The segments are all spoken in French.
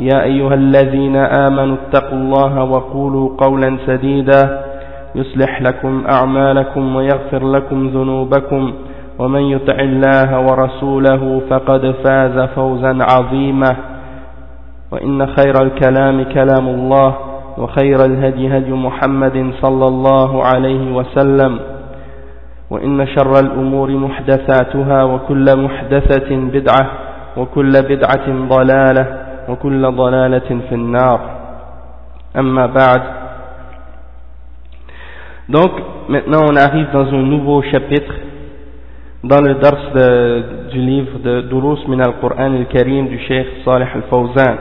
يا أيها الذين آمنوا اتقوا الله وقولوا قولا سديدا يصلح لكم أعمالكم ويغفر لكم ذنوبكم ومن يطع الله ورسوله فقد فاز فوزا عظيما وإن خير الكلام كلام الله وخير الهدي هدي محمد صلى الله عليه وسلم وإن شر الأمور محدثاتها وكل محدثة بدعة وكل بدعة ضلالة وكل ضلالة في النار أما بعد Donc, maintenant on arrive dans un nouveau chapitre dans le dars de, du livre de Durus min al-Qur'an al-Karim du Cheikh Salih al-Fawzan.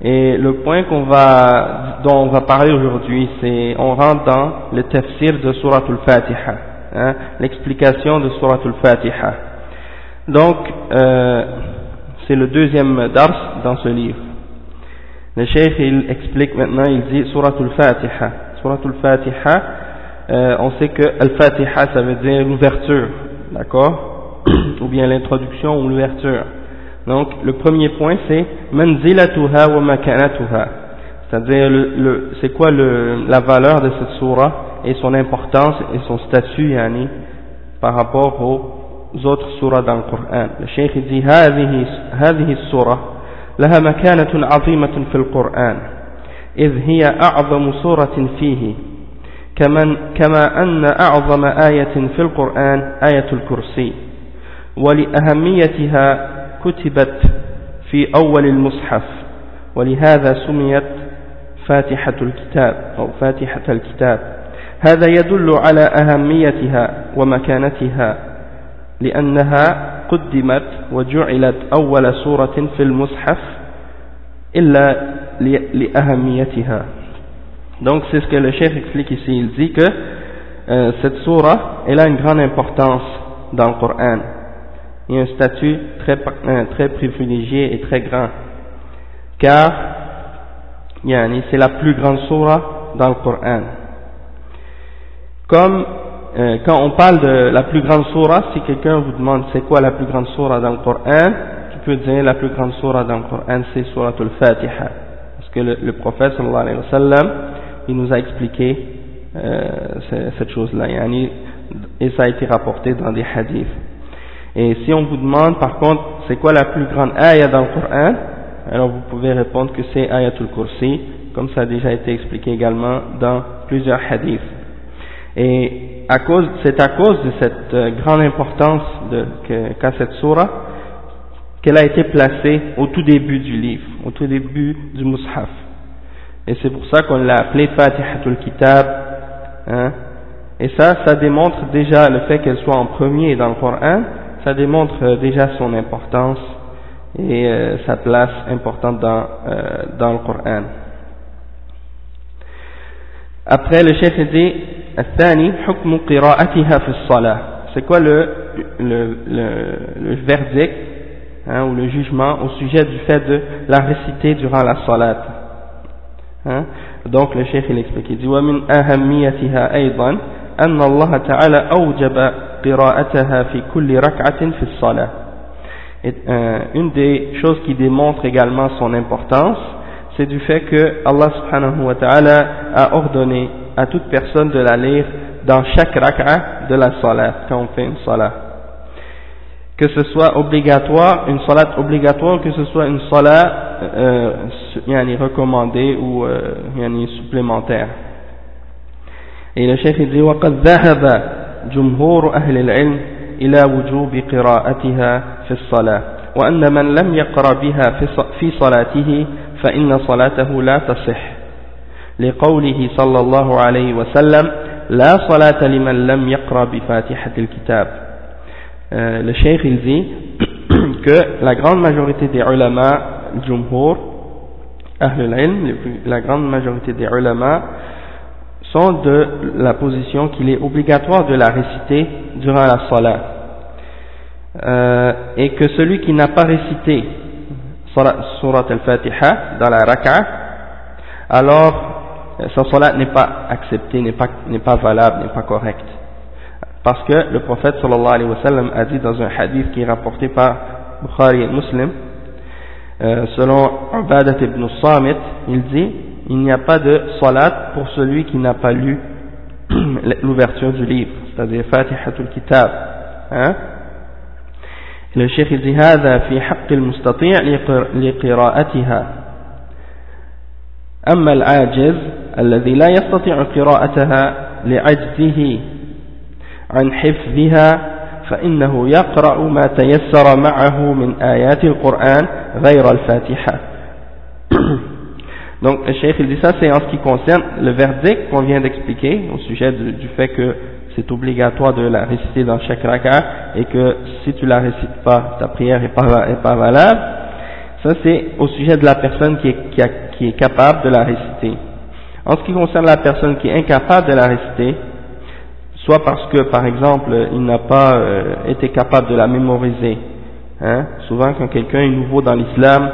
Et le point qu'on va, dont on va parler aujourd'hui, c'est, on rentre dans le tafsir de Surat al-Fatiha, hein, l'explication de Surat al-Fatiha. Donc, euh, c'est le deuxième dars dans ce livre. Le Cheikh, il explique maintenant, il dit Surat al-Fatiha. Surat al-Fatiha, euh, on sait que al-Fatiha, ça veut dire l'ouverture, d'accord? Ou bien l'introduction ou l'ouverture. Donc, le premier point, c'est manzilatuha wa makanatuha. C'est-à-dire, le, le, c'est quoi le, la valeur de cette surah et son importance et son statut, yani, par rapport aux autres surahs dans le Coran. Le Cheikh dit, هذه, هذه السورة لها مكانة عظيمة في القرآن إذ هي أعظم سورة فيه كما, كما أن أعظم آية في القرآن آية الكرسي. ولأهميتها كتبت في أول المصحف ولهذا سميت فاتحة الكتاب أو فاتحة الكتاب. هذا يدل على أهميتها ومكانتها. لأنها قدمت وجعلت أول سورة في المصحف إلا لأهميتها Donc c'est ce que le chef explique ici. Il dit que euh, cette surah, elle a une grande importance dans le Coran. Il y a un statut très, euh, très privilégié et très grand. Car yani, c'est la plus grande surah dans le Coran. Comme euh, quand on parle de la plus grande surah, si quelqu'un vous demande c'est quoi la plus grande surah dans le Coran, tu peux dire la plus grande surah dans le Coran c'est surah al-Fatiha. Parce que le, le prophète sallallahu alayhi wa sallam, il nous a expliqué euh, cette chose-là. Et ça a été rapporté dans des hadiths. Et si on vous demande par contre c'est quoi la plus grande ayah dans le Coran, alors vous pouvez répondre que c'est ayatul kursi, comme ça a déjà été expliqué également dans plusieurs hadiths. Et c'est à cause de cette euh, grande importance qu'a cette surah qu'elle a été placée au tout début du livre, au tout début du mushaf. Et c'est pour ça qu'on l'a appelée Fatihatul Kitab. Hein. Et ça, ça démontre déjà le fait qu'elle soit en premier dans le Coran, ça démontre déjà son importance et euh, sa place importante dans, euh, dans le Coran. Après, le chef dit الثاني حكم قراءتها في الصلاة c'est quoi le, le, le, le verdict hein, ou le jugement au sujet du fait de la réciter durant la salat hein? donc le chef il explique il dit ومن أهميتها أيضا أن الله تعالى أوجب قراءتها في كل ركعة في الصلاة Et, euh, une des choses qui démontre également son importance, c'est du fait que Allah subhanahu wa ta'ala a ordonné à toute personne de la lire dans chaque rak'a de la salat, quand on fait une salat. Que ce soit obligatoire, une salat obligatoire, que ce soit une salat euh, yani recommandée ou euh, yani supplémentaire. Et le chef dit وقد ذهب جمهور أهل العلم إلى وجوب قراءتها في الصلاة وأن من لم يقرأ بها في صلاته فإن صلاته لا تصح لقوله صلى الله عليه وسلم لا صلاة لمن لم يقرأ بفاتحة الكتاب euh, le cheikh il dit que la grande majorité des ulama, le jumhur, ahlul ilm, la grande majorité des ulama sont de la position qu'il est obligatoire de la réciter durant la salat. Euh, et que celui qui n'a pas récité surat al-Fatiha dans la raka, alors sa salat n'est pas acceptée, n'est pas, n'est pas valable, n'est pas correcte. Parce que le prophète sallallahu alayhi wa sallam a dit dans un hadith qui est rapporté par Bukhari et Muslim, euh, selon Ubadat ibn Samit, il dit il n'y a pas de salat pour celui qui n'a pas lu l'ouverture du livre, c'est-à-dire Fatihatul Kitab. Hein? Le cheikh dit هذا في حق المستطيع لقراءتها أما العاجز الذي لا يستطيع قراءتها لعجزه عن حفظها فإنه يقرأ ما تيسر معه من آيات القرآن غير الفاتحة Donc, le cheikh il dit ça, c'est en ce qui concerne le verdict qu'on vient d'expliquer au sujet du, du, fait que c'est obligatoire de la réciter dans chaque raka et que si tu la récites pas, ta prière est pas, est pas valable. Ça, c'est au sujet de la personne qui est, qui, a, qui est capable de la réciter. En ce qui concerne la personne qui est incapable de la réciter, soit parce que, par exemple, il n'a pas euh, été capable de la mémoriser. Hein. Souvent, quand quelqu'un est nouveau dans l'islam,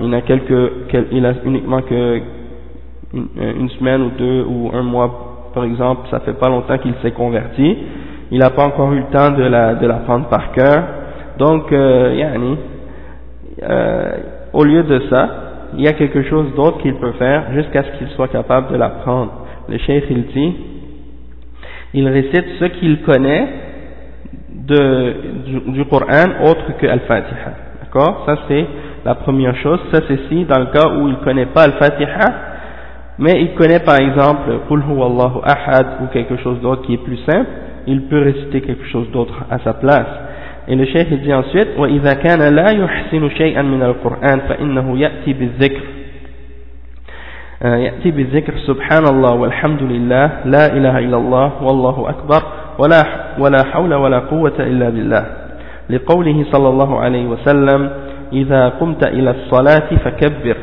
il n'a quelques, il a uniquement que une, semaine ou deux ou un mois, par exemple, ça fait pas longtemps qu'il s'est converti, il n'a pas encore eu le temps de la, de la prendre par cœur. Donc, euh, yani, euh, au lieu de ça, il y a quelque chose d'autre qu'il peut faire jusqu'à ce qu'il soit capable de l'apprendre. Le cheikh il dit, il récite ce qu'il connaît du Coran autre que Al-Fatiha. D'accord? Ça c'est la première chose. Ça c'est si dans le cas où il ne connaît pas Al-Fatiha, mais il connaît par exemple Qul Allahu Ahad ou quelque chose d'autre qui est plus simple, il peut réciter quelque chose d'autre à sa place. Et le cheikh dit ensuite وَإِذَا كَانَ لَا يُحْسِنُ شَيْئًا مِنَ الْقُرْآنِ فَإِنَّهُ يَأْتِي بِالذِّكْرِ يأتي بالذكر. سبحان الله والحمد لله لا إله إلا الله والله أكبر ولا, ولا حول ولا قوة إلا بالله لقوله صلى الله عليه وسلم إذا قمت إلى الصلاة فكبر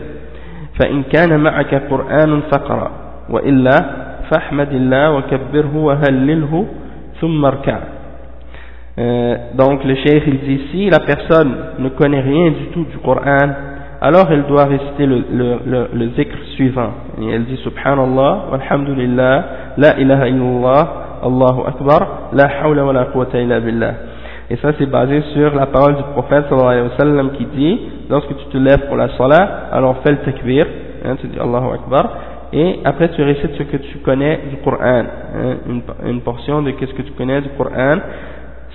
فإن كان معك قرآن فقرأ وإلا فاحمد الله وكبره وهلله ثم اركع. Euh, donc le cheikh il dit si la personne ne connaît rien du tout du Coran alors elle doit réciter le, le, le, le zikr suivant. Et elle dit Subhanallah, Walhamdulillah, La ilaha illallah, Allahu Akbar, La hawla wa la quwwata illa billah. Et ça c'est basé sur la parole du prophète sallallahu alayhi wa sallam qui dit, lorsque tu te lèves pour la salat, alors fais le takbir, hein, tu dis Allahu Akbar, et après tu récites ce que tu connais du Coran, hein, une, une portion de qu'est-ce que tu connais du Coran,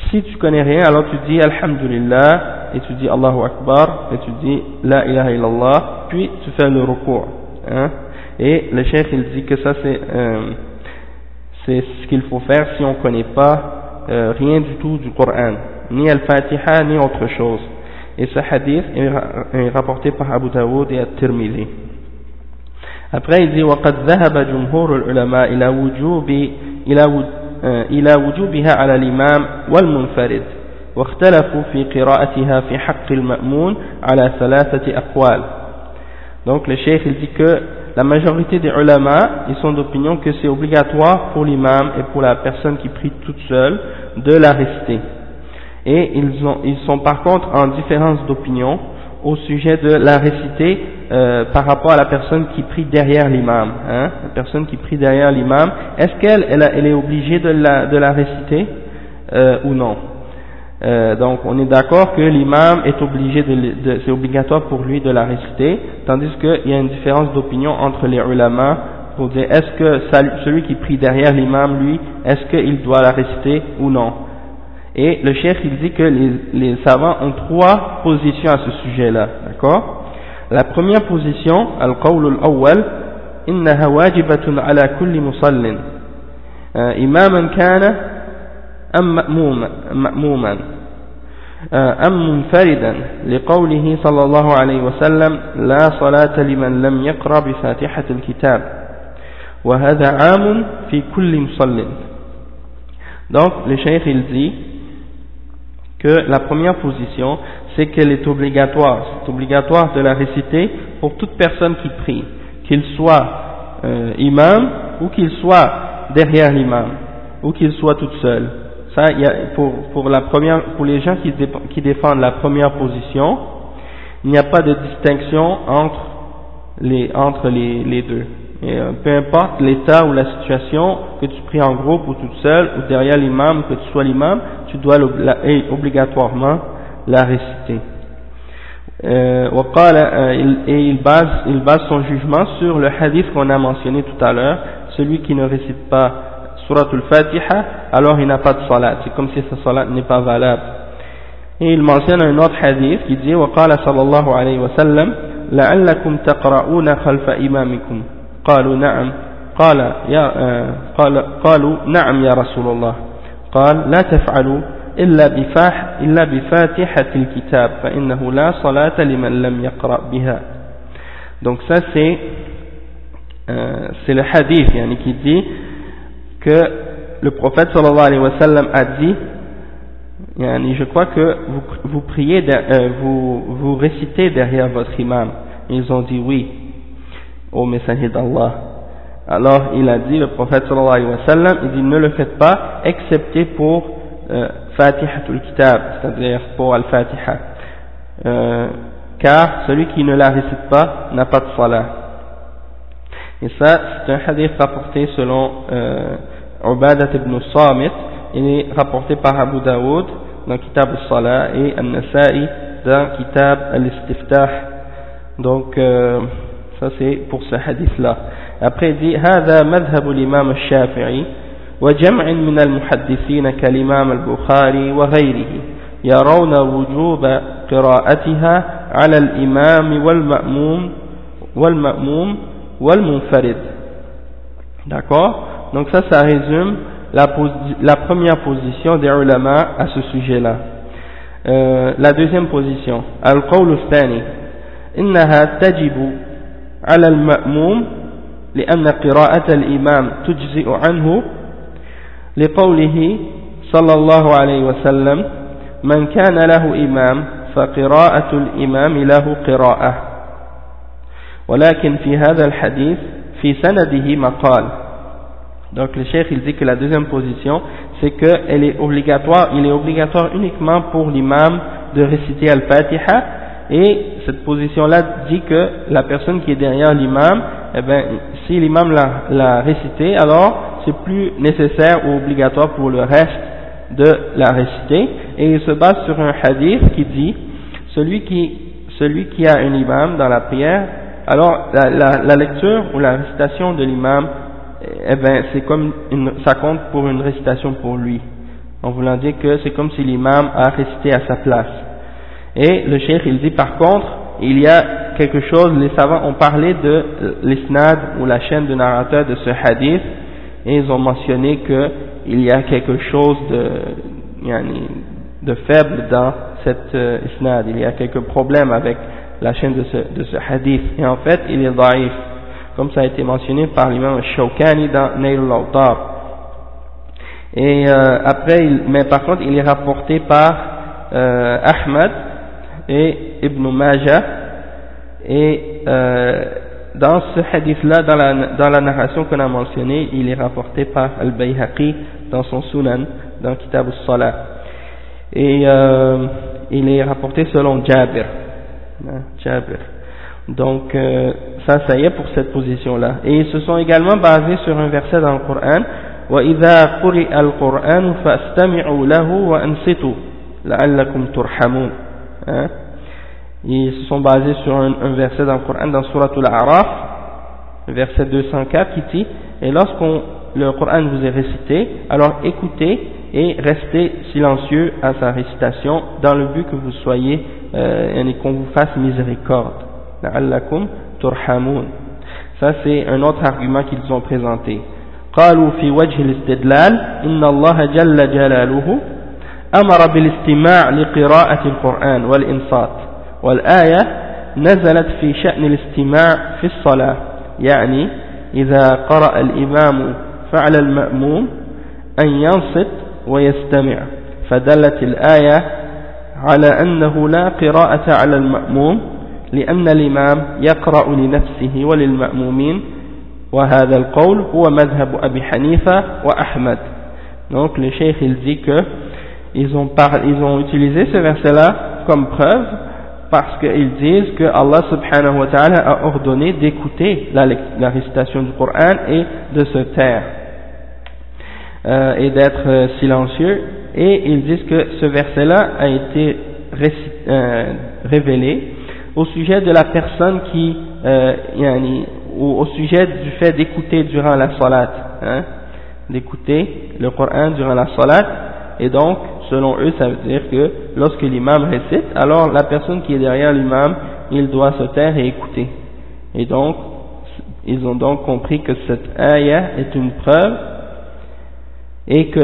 si tu connais rien, alors tu dis Alhamdulillah, et tu dis Allahu Akbar, et tu dis La ilaha illallah, puis tu fais le recours. Hein. Et le chef il dit que ça c'est euh, c'est ce qu'il faut faire si on ne connaît pas euh, rien du tout du Coran, ni Al-Fatiha, ni autre chose. Et ce hadith est rapporté par Abu Dawood et At-Tirmidhi. Après il dit وقد ذهب جمهور العلماء إلى وجوب إلى إلى وجوبها على الإمام والمنفرد واختلفوا في قراءتها في حق المأمون على ثلاثة أقوال donc le cheikh il dit que la majorité des ulama ils sont d'opinion que c'est obligatoire pour l'imam et pour la personne qui prie toute seule de la réciter et ils, ont, ils sont par contre en différence d'opinion au sujet de la réciter euh, par rapport à la personne qui prie derrière l'imam. Hein, la personne qui prie derrière l'imam, est-ce qu'elle elle, est obligée de la, de la réciter euh, ou non? Euh, Donc on est d'accord que l'imam est obligé de, de c'est obligatoire pour lui de la réciter, tandis qu'il y a une différence d'opinion entre les ulama pour dire est-ce que celui qui prie derrière l'imam, lui, est-ce qu'il doit la réciter ou non? Et le chef il dit que les, les savants ont trois positions à ce sujet-là, d'accord? La première position, al-qawl al-awwal, إنها واجبة على كل مصل. إماما كان أم مأموما, مأموما. أم منفردا لقوله صلى الله عليه وسلم لا صلاة لمن لم يقرأ بفاتحة الكتاب. وهذا عام في كل مصل. Donc le cheikh il dit que la première position c'est qu'elle est obligatoire c'est obligatoire de la réciter pour toute personne qui prie qu'il soit euh, imam ou qu'il soit derrière l'imam ou qu'il soit toute seule ça, pour, pour, la première, pour les gens qui, défendent la première position, il n'y a pas de distinction entre les, entre les, les deux. Euh, peu importe l'état ou la situation, que tu pries en groupe ou toute seule, ou derrière l'imam, que tu sois l'imam, tu dois obligatoirement la réciter. Euh, euh et il base, il base son jugement sur le hadith qu'on a mentionné tout à l'heure, celui qui ne récite pas surat al-Fatiha, alors il n'a pas de salat. C'est comme si sa salat n'est pas valable. Et il mentionne un autre hadith qui dit وقال صلى الله عليه وسلم لعلكم تقرؤون خلف إمامكم قالوا نعم قال يا قال قالوا نعم يا رسول الله قال لا تفعلوا إلا بفاح إلا بفاتحة الكتاب فإنه لا صلاة لمن لم يقرأ بها donc ça c'est euh, c'est le hadith yani, qui dit que le prophète sallallahu alayhi wa sallam a dit je crois que vous, vous priez, euh, vous, vous récitez derrière votre imam. Ils ont dit oui, au messager d'Allah. Alors il a dit, le prophète sallallahu alayhi wa sallam, il dit ne le faites pas, excepté pour euh, Fatihatul Kitab, c'est-à-dire pour Al-Fatiha. Euh, car celui qui ne la récite pas n'a pas de salat. Et ça, c'est un hadith rapporté selon euh, Ubadat ibn Samit, il est rapporté par Abu Daoud dans Kitab al-Salah et An-Nasa'i dans Kitab al-Istiftah. Donc, euh, ça c'est pour ce hadith-là. Après il dit, هذا مذهب الإمام الشافعي وجمع من المحدثين كالإمام البخاري وغيره يرون وجوب قراءتها على الإمام والمأموم والمأموم والمنفرد. D'accord donc ça, ça résume la, la première position des ulama à ce sujet-là. Euh, la deuxième position, al-qawl al-thani, إنها تجب على المأموم لأن قراءة الإمام تجزئ عنه لقوله صلى الله عليه وسلم من كان له إمام فقراءة الإمام له قراءة ولكن في هذا الحديث في سنده مقال Donc le cheikh il dit que la deuxième position c'est qu'elle est obligatoire, il est obligatoire uniquement pour l'imam de réciter Al-Fatiha et cette position là dit que la personne qui est derrière l'imam, eh ben, si l'imam l'a récité alors c'est plus nécessaire ou obligatoire pour le reste de la réciter et il se base sur un hadith qui dit celui qui, celui qui a un imam dans la prière alors la, lecture ou la récitation de l'imam eh ben, c'est comme ça compte pour une récitation pour lui. En voulant dire que c'est comme si l'imam a récité à sa place. Et le cheikh, il dit par contre, il y a quelque chose, les savants ont parlé de l'isnad ou la chaîne de narrateur de ce hadith, et ils ont mentionné qu'il y a quelque chose de, faible dans cette euh, isnad. Il y a quelques problèmes avec la chaîne de ce, de ce hadith. Et en fait, il est daif comme ça a été mentionné par l'imam Shawkani dans Nail al Et euh, après, mais par contre, il est rapporté par euh, Ahmad et Ibn Majah. Et euh, dans ce hadith-là, dans la, dans la narration qu'on a mentionnée, il est rapporté par Al-Bayhaqi dans son Sunan, dans Kitab al-Salah. Et euh, il est rapporté selon Jabir. Hein, Jabir. Donc, euh, ça, ça y est pour cette position-là. Et ils se sont également basés sur un verset dans le Coran. وَإِذَا قُرِئَ الْقُرْآنُ فَاسْتَمِعُوا لَهُ وَأَنصِتُوا لَعَلَّكُمْ تُرْحَمُونَ hein? Ils se sont basés sur un, un, verset dans le Coran, dans Surah Al-A'raf, verset 204, qui dit Et lorsqu'on le Coran vous est récité, alors écoutez et restez silencieux à sa récitation dans le but que vous soyez euh, et qu'on vous fasse miséricorde. لعلكم turhamun. Ça c'est un autre argument qu'ils ont présenté. قالوا في وجه الاستدلال إن الله جل جلاله أمر بالاستماع لقراءة القرآن والإنصات والآية نزلت في شأن الاستماع في الصلاة يعني إذا قرأ الإمام فعل المأموم أن ينصت ويستمع فدلت الآية على أنه لا قراءة على المأموم لأن الإمام يقرأ لنفسه وللمأمومين وهذا القول هو مذهب أبي حنيفة وأحمد. Donc le cheikh il dit que ils ont, par, ils ont utilisé ce verset là comme preuve parce qu'ils disent que Allah subhanahu wa ta'ala a ordonné d'écouter la, récitation du Coran et de se taire euh, et d'être euh, silencieux. Et ils disent que ce verset là a été euh, révélé au sujet de la personne qui euh, yani, ou au sujet du fait d'écouter durant la salat hein, d'écouter le Coran durant la salat. Et donc selon eux, ça veut dire que lorsque l'imam récite, alors la personne qui est derrière l'imam, il doit se taire et écouter. Et donc, ils ont donc compris que cette ayah est une preuve et que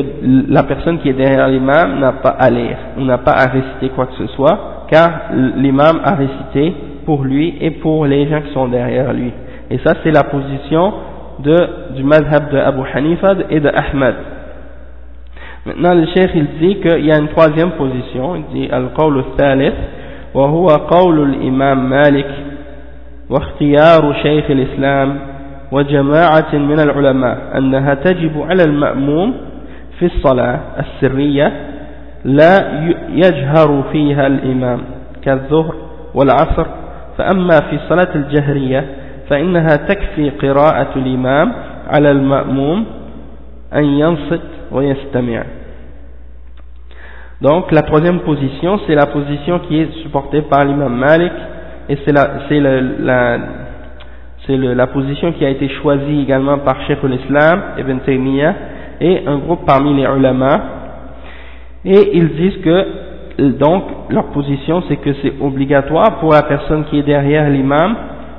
la personne qui est derrière l'imam n'a pas à lire, n'a pas à réciter quoi que ce soit, car l'imam a récité pour lui et pour les gens qui sont derrière lui. Et ça, c'est la position de, du madhab de Abu Hanifa et de Ahmad. Maintenant, le chef il dit qu'il y a une troisième position, il dit al-qawl al-thalith wa huwa qawl al-imam Malik wa ikhtiyar shaykh al-Islam wa jama'at min al-ulama annaha tajibu 'ala al-ma'mum fi as-salah as-sirriya, la yajharu fiha al-imam كالظهر والعصر فأما في صلاة الجهرية فإنها تكفي قراءة الإمام على المأموم أن ينصت donc la troisième position, c'est la position qui est supportée par l'imam Malik et c'est la, c'est la, c'est la position qui a été choisie également par Sheikh al-Islam, Ibn Taymiyyah et un groupe parmi les ulama et ils disent que donc leur position c'est que c'est obligatoire pour la personne qui est derrière l'imam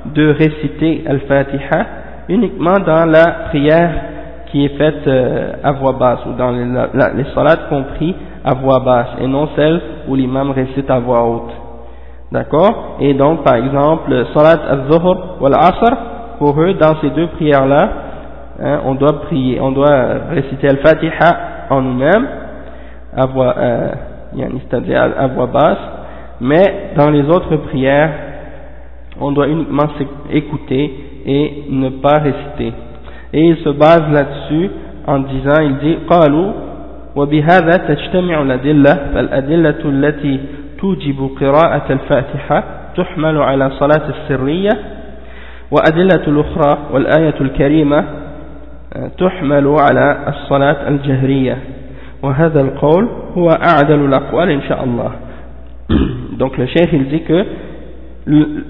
de réciter al-Fatiha uniquement dans la prière qui est faite euh, à voix basse, ou dans les, les salades compris à voix basse, et non celle où l'imam récite à voix haute. D'accord? Et donc, par exemple, salat al-zuhr ou al-asr, pour eux, dans ces deux prières-là, hein, on doit prier, on doit réciter al-fatiha en nous-mêmes, à voix, euh, c'est-à-dire à voix basse, mais dans les autres prières, on doit uniquement écouter et ne pas réciter et il se base là-dessus en disant, il dit, قالوا وبهذا تجتمع الأدلة فالأدلة التي توجب قراءة الفاتحة تحمل على صلاة السرية وأدلة الأخرى والآية الكريمة تحمل على الصلاة الجهرية. وهذا القول هو أعدل الأقوال إن شاء الله. Donc le cheikh il dit que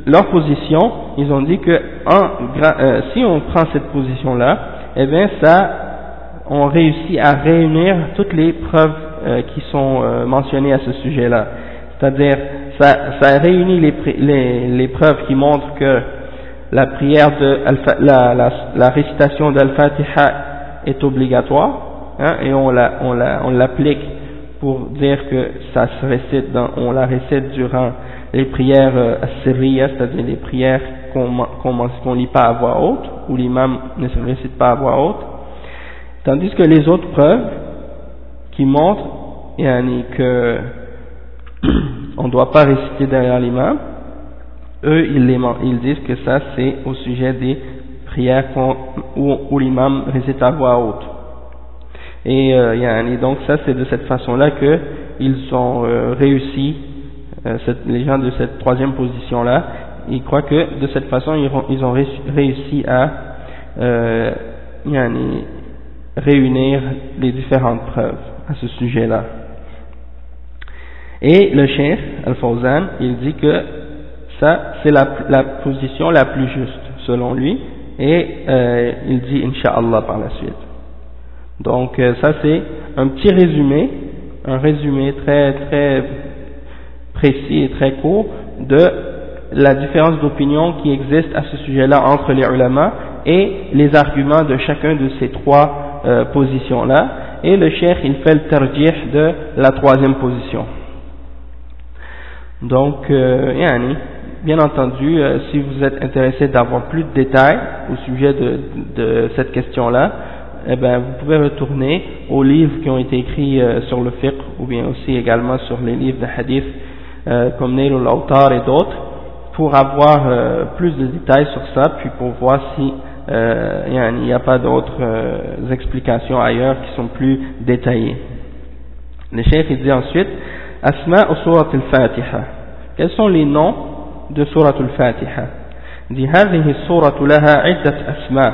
leur position, ils ont dit que euh, si on prend cette position-là, eh bien ça, on réussit à réunir toutes les preuves euh, qui sont euh, mentionnées à ce sujet-là. C'est-à-dire, ça, ça réunit les, les, les, preuves qui montrent que la prière de la, la, la récitation d'Al-Fatiha est obligatoire, hein, et on l'applique on on pour dire que ça se récite dans, on la récite durant les prières euh, c'est-à-dire les prières qu'on qu lit pas à voix haute, ou l'imam ne se récite pas à voix haute, tandis que les autres preuves qui montrent yani, que on ne doit pas réciter derrière l'imam, eux ils, ils disent que ça c'est au sujet des prières où, où l'imam récite à voix haute. Et euh, donc ça c'est de cette façon-là que ils ont euh, réussi euh, les gens de cette troisième position-là, ils croient que de cette façon, ils ont, réussi à euh, réunir les différentes preuves à ce sujet-là. Et le chef, Al-Fawzan, il dit que ça, c'est la, la, position la plus juste, selon lui, et euh, il dit Inch'Allah par la suite. Donc euh, ça c'est un petit résumé, un résumé très très précis et très court de la différence d'opinion qui existe à ce sujet-là entre les ulama et les arguments de chacun de ces trois euh, positions-là, et le cheikh il fait le tarjih de la troisième position. Donc, euh, bien entendu, euh, si vous êtes intéressé d'avoir plus de détails au sujet de, de cette question-là, eh ben, vous pouvez retourner aux livres qui ont été écrits euh, sur le fiqh ou bien aussi également sur les livres de hadith euh, comme Nail al et d'autres pour avoir euh, plus de détails sur ça puis pour voir si il n'y a pas d'autres explications ailleurs qui sont plus détaillées. Le chef dit ensuite Asma ou Surat al-Fatiha. Quels sont les noms de Surat al-Fatiha dit هذه السورة لها عدة أسماء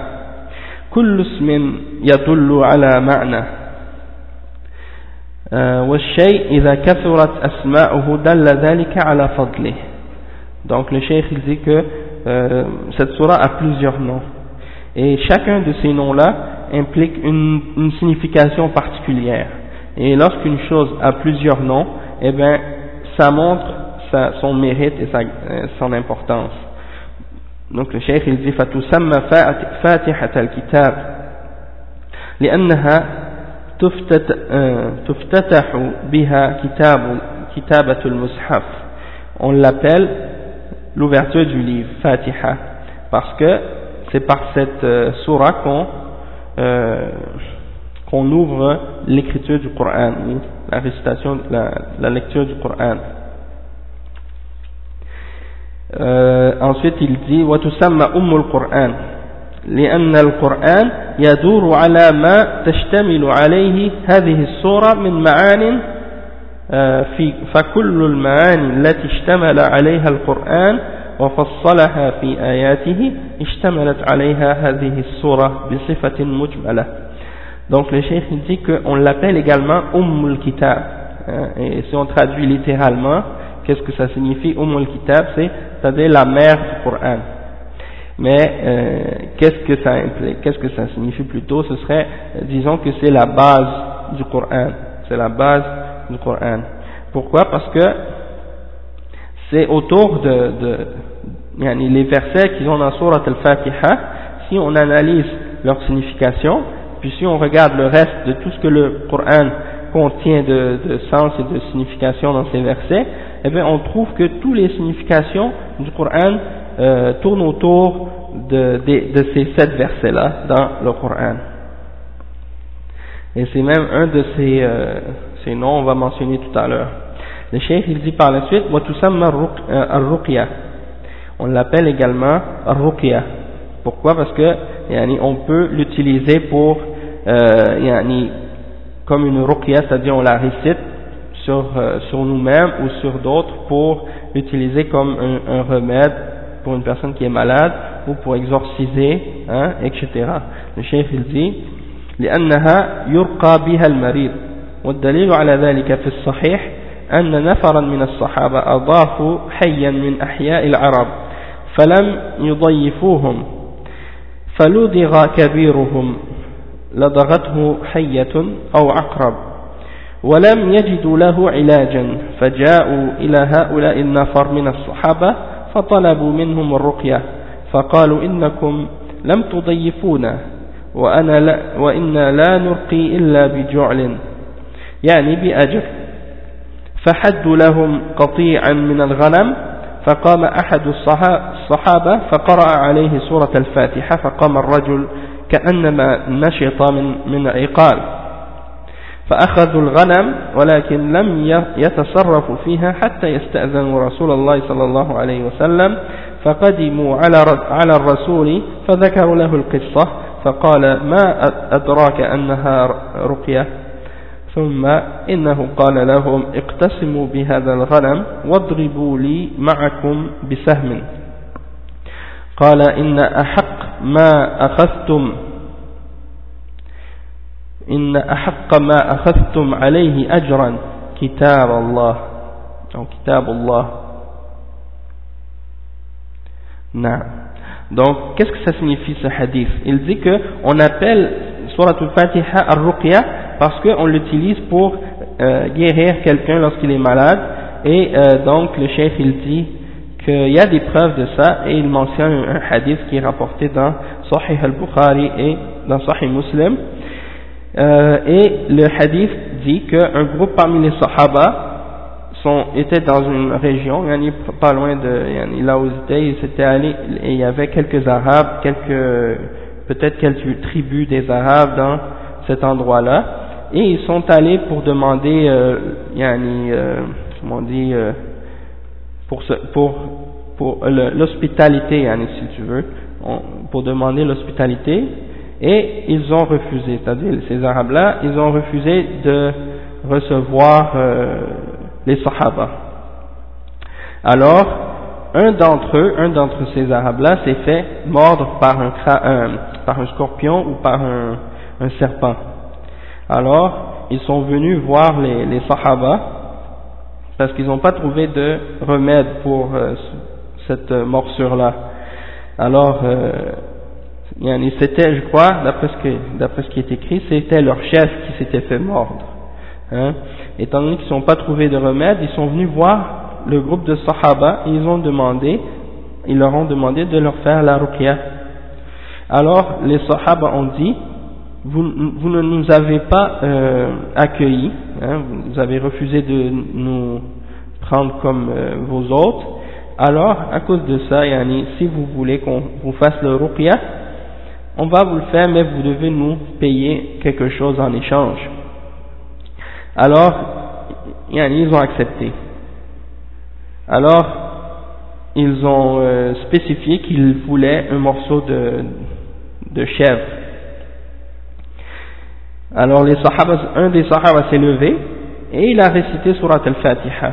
كل اسم يدل على معنى والشيء إذا كثرت أسماؤه دل ذلك على فضله donc le cheikh il dit que euh, cette surah a plusieurs noms et chacun de ces noms-là implique une, une, signification particulière et lorsqu'une chose a plusieurs noms eh bien ça montre sa, son mérite et sa, euh, son importance Donc le cheikh il dit فتسمى فاتحة الكتاب لأنها تفتتح بها كتاب كتابة المصحف on l'appelle l'ouverture du livre Fatiha parce que c'est par cette euh, surah qu'on euh, qu'on ouvre l'écriture du Coran ou la récitation la, la lecture du Coran Euh, ensuite il dit وتسمى أم القرآن لأن القرآن يدور على ما تشتمل عليه هذه السورة من معان في فكل المعاني التي اشتمل عليها القرآن وفصلها في آياته اشتملت عليها هذه السورة بصفة مجملة donc le cheikh dit qu'on l'appelle également Umm al-Kitab et si on traduit littéralement qu'est-ce que ça signifie Umm al-Kitab c'est c'est-à-dire la mère du Coran. Mais euh, qu'est-ce que ça implique? Qu'est-ce que ça signifie plutôt? Ce serait, euh, disons que c'est la base du Coran. C'est la base du Coran. Pourquoi? Parce que c'est autour de, de les versets qui sont dans Surat al-Fatiha, si on analyse leur signification, puis si on regarde le reste de tout ce que le Coran contient de, de sens et de signification dans ces versets, eh bien on trouve que toutes les significations du Coran euh, tournent autour de, ces sept versets-là dans le Coran. Et c'est même un de ces, euh, noms, on va mentionner tout à l'heure. Le cheikh il dit par la suite, euh, al-ruqya. On l'appelle également al-ruqya. Pourquoi? Parce que on peut l'utiliser pour euh, comme une ruqya, c'est-à-dire on la récite sur, euh, nous-mêmes ou sur d'autres pour l'utiliser comme un, remède pour une personne qui est malade ou pour exorciser, hein, etc. Le chef il dit لأنها يرقى بها المريض. والدليل على ذلك في الصحيح أن نفرا من الصحابة أضافوا حيا من أحياء العرب فلم يضيفوهم. فلدغ كبيرهم. لدغته حية أو عقرب ولم يجدوا له علاجا. فجاءوا إلى هؤلاء النفر من الصحابة فطلبوا منهم الرقية فقالوا إنكم لم تضيفونا وأنا لا وإنا لا نرقي إلا بجعل يعني بأجر. فحدوا لهم قطيعا من الغنم فقام أحد الصحابة فقرأ عليه سورة الفاتحة فقام الرجل كأنما نشط من, من عقال. فأخذوا الغنم ولكن لم يتصرفوا فيها حتى يستأذنوا رسول الله صلى الله عليه وسلم. فقدموا على على الرسول فذكروا له القصة فقال ما أدراك أنها رقية؟ ثم إنه قال لهم اقتسموا بهذا الغنم واضربوا لي معكم بسهم. قال إن أحق ما أخذتم إن أحق ما أخذتم عليه أجرا كتاب الله أو كتاب الله نعم Donc, qu'est-ce que ça signifie ce hadith Il dit que on appelle Surah Al-Fatiha Al-Ruqya parce qu'on l'utilise pour euh, guérir quelqu'un lorsqu'il est malade et euh, donc le chef il dit qu'il y a des preuves de ça et il mentionne un hadith qui est rapporté dans Sahih al-Bukhari et dans Sahih Muslim euh, et le hadith dit qu'un groupe parmi les Sahaba sont, était dans une région, pas loin de là où ils étaient, ils étaient allés et il y avait quelques Arabes, quelques peut-être quelques tribus des Arabes dans cet endroit-là. Et ils sont allés pour demander euh, yani, euh, comment on dit euh, pour pour pour l'hospitalité si tu veux pour demander l'hospitalité et ils ont refusé c'est-à-dire ces arabes là ils ont refusé de recevoir euh, les sahaba alors un d'entre eux un d'entre ces arabes là s'est fait mordre par un, par un scorpion ou par un, serpent alors ils sont venus voir les, sahaba parce qu'ils n'ont pas trouvé de remède pour euh, cette morsure-là. Alors, euh, c'était, je crois, d'après ce, que, d'après ce qui est écrit, c'était leur chef qui s'était fait mordre. Hein. Étant donné qu'ils n'ont pas trouvé de remède, ils sont venus voir le groupe de Sahaba et ils ont demandé, ils leur ont demandé de leur faire la ruqya. Alors, les Sahaba ont dit, vous, vous ne nous avez pas euh, accueillis, hein, vous avez refusé de nous prendre comme euh, vos autres, alors à cause de ça, yani, si vous voulez qu'on vous fasse le ruqya, on va vous le faire, mais vous devez nous payer quelque chose en échange. Alors, ils ont accepté. Alors, ils ont euh, spécifié qu'ils voulaient un morceau de, de chèvre alors les sahaba, un des sahaba s'est levé et il a récité surat al-Fatiha.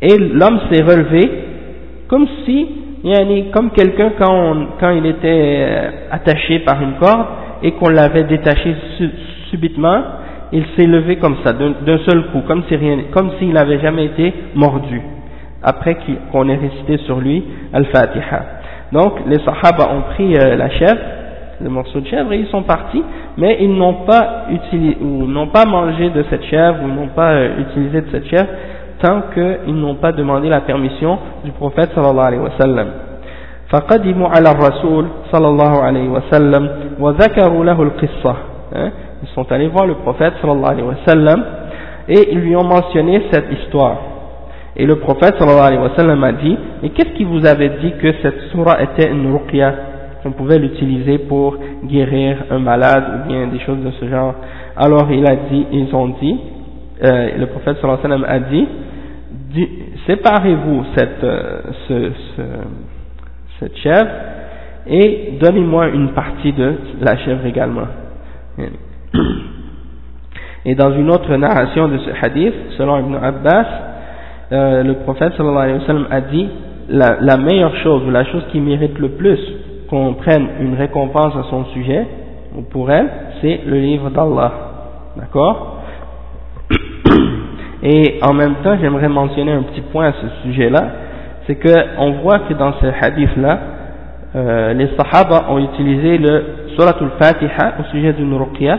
Et l'homme s'est relevé comme si, comme quelqu'un quand, quand il était euh, attaché par une corde et qu'on l'avait détaché subitement, il s'est levé comme ça, d'un seul coup, comme s'il si comme s'il n'avait jamais été mordu, après qu'on ait récité sur lui al-Fatiha. Donc les sahaba ont pris euh, la chèvre, le morceau de chèvre, et ils sont partis, mais ils n'ont pas utilisé, ou n'ont pas mangé de cette chèvre, ou n'ont pas euh, utilisé de cette chèvre, tant qu'ils n'ont pas demandé la permission du prophète sallallahu alayhi wa sallam. فقدموا على الرسول صلى الله عليه وسلم وذكروا له القصة ils sont allés voir le prophète sallallahu alayhi wa sallam et ils lui ont mentionné cette histoire et le prophète sallallahu alayhi wa sallam a dit et qu'est-ce qui vous avait dit que cette surah était une ruqya qu'on pouvait l'utiliser pour guérir un malade ou bien des choses de ce genre. Alors il a dit, ils ont dit, euh, le prophète sallallahu alayhi wa sallam a dit, séparez-vous cette, euh, ce, ce, cette chèvre et donnez-moi une partie de la chèvre également. Et dans une autre narration de ce hadith, selon Ibn Abbas, euh, le prophète sallallahu alayhi wa sallam a dit la, la meilleure chose ou la chose qui mérite le plus qu'on prenne une récompense à son sujet, ou pour elle, c'est le livre d'Allah. D'accord? Et en même temps, j'aimerais mentionner un petit point à ce sujet-là, c'est qu'on voit que dans ce hadith-là, euh, les Sahaba ont utilisé le Suratul Fatiha au sujet d'une ruqya,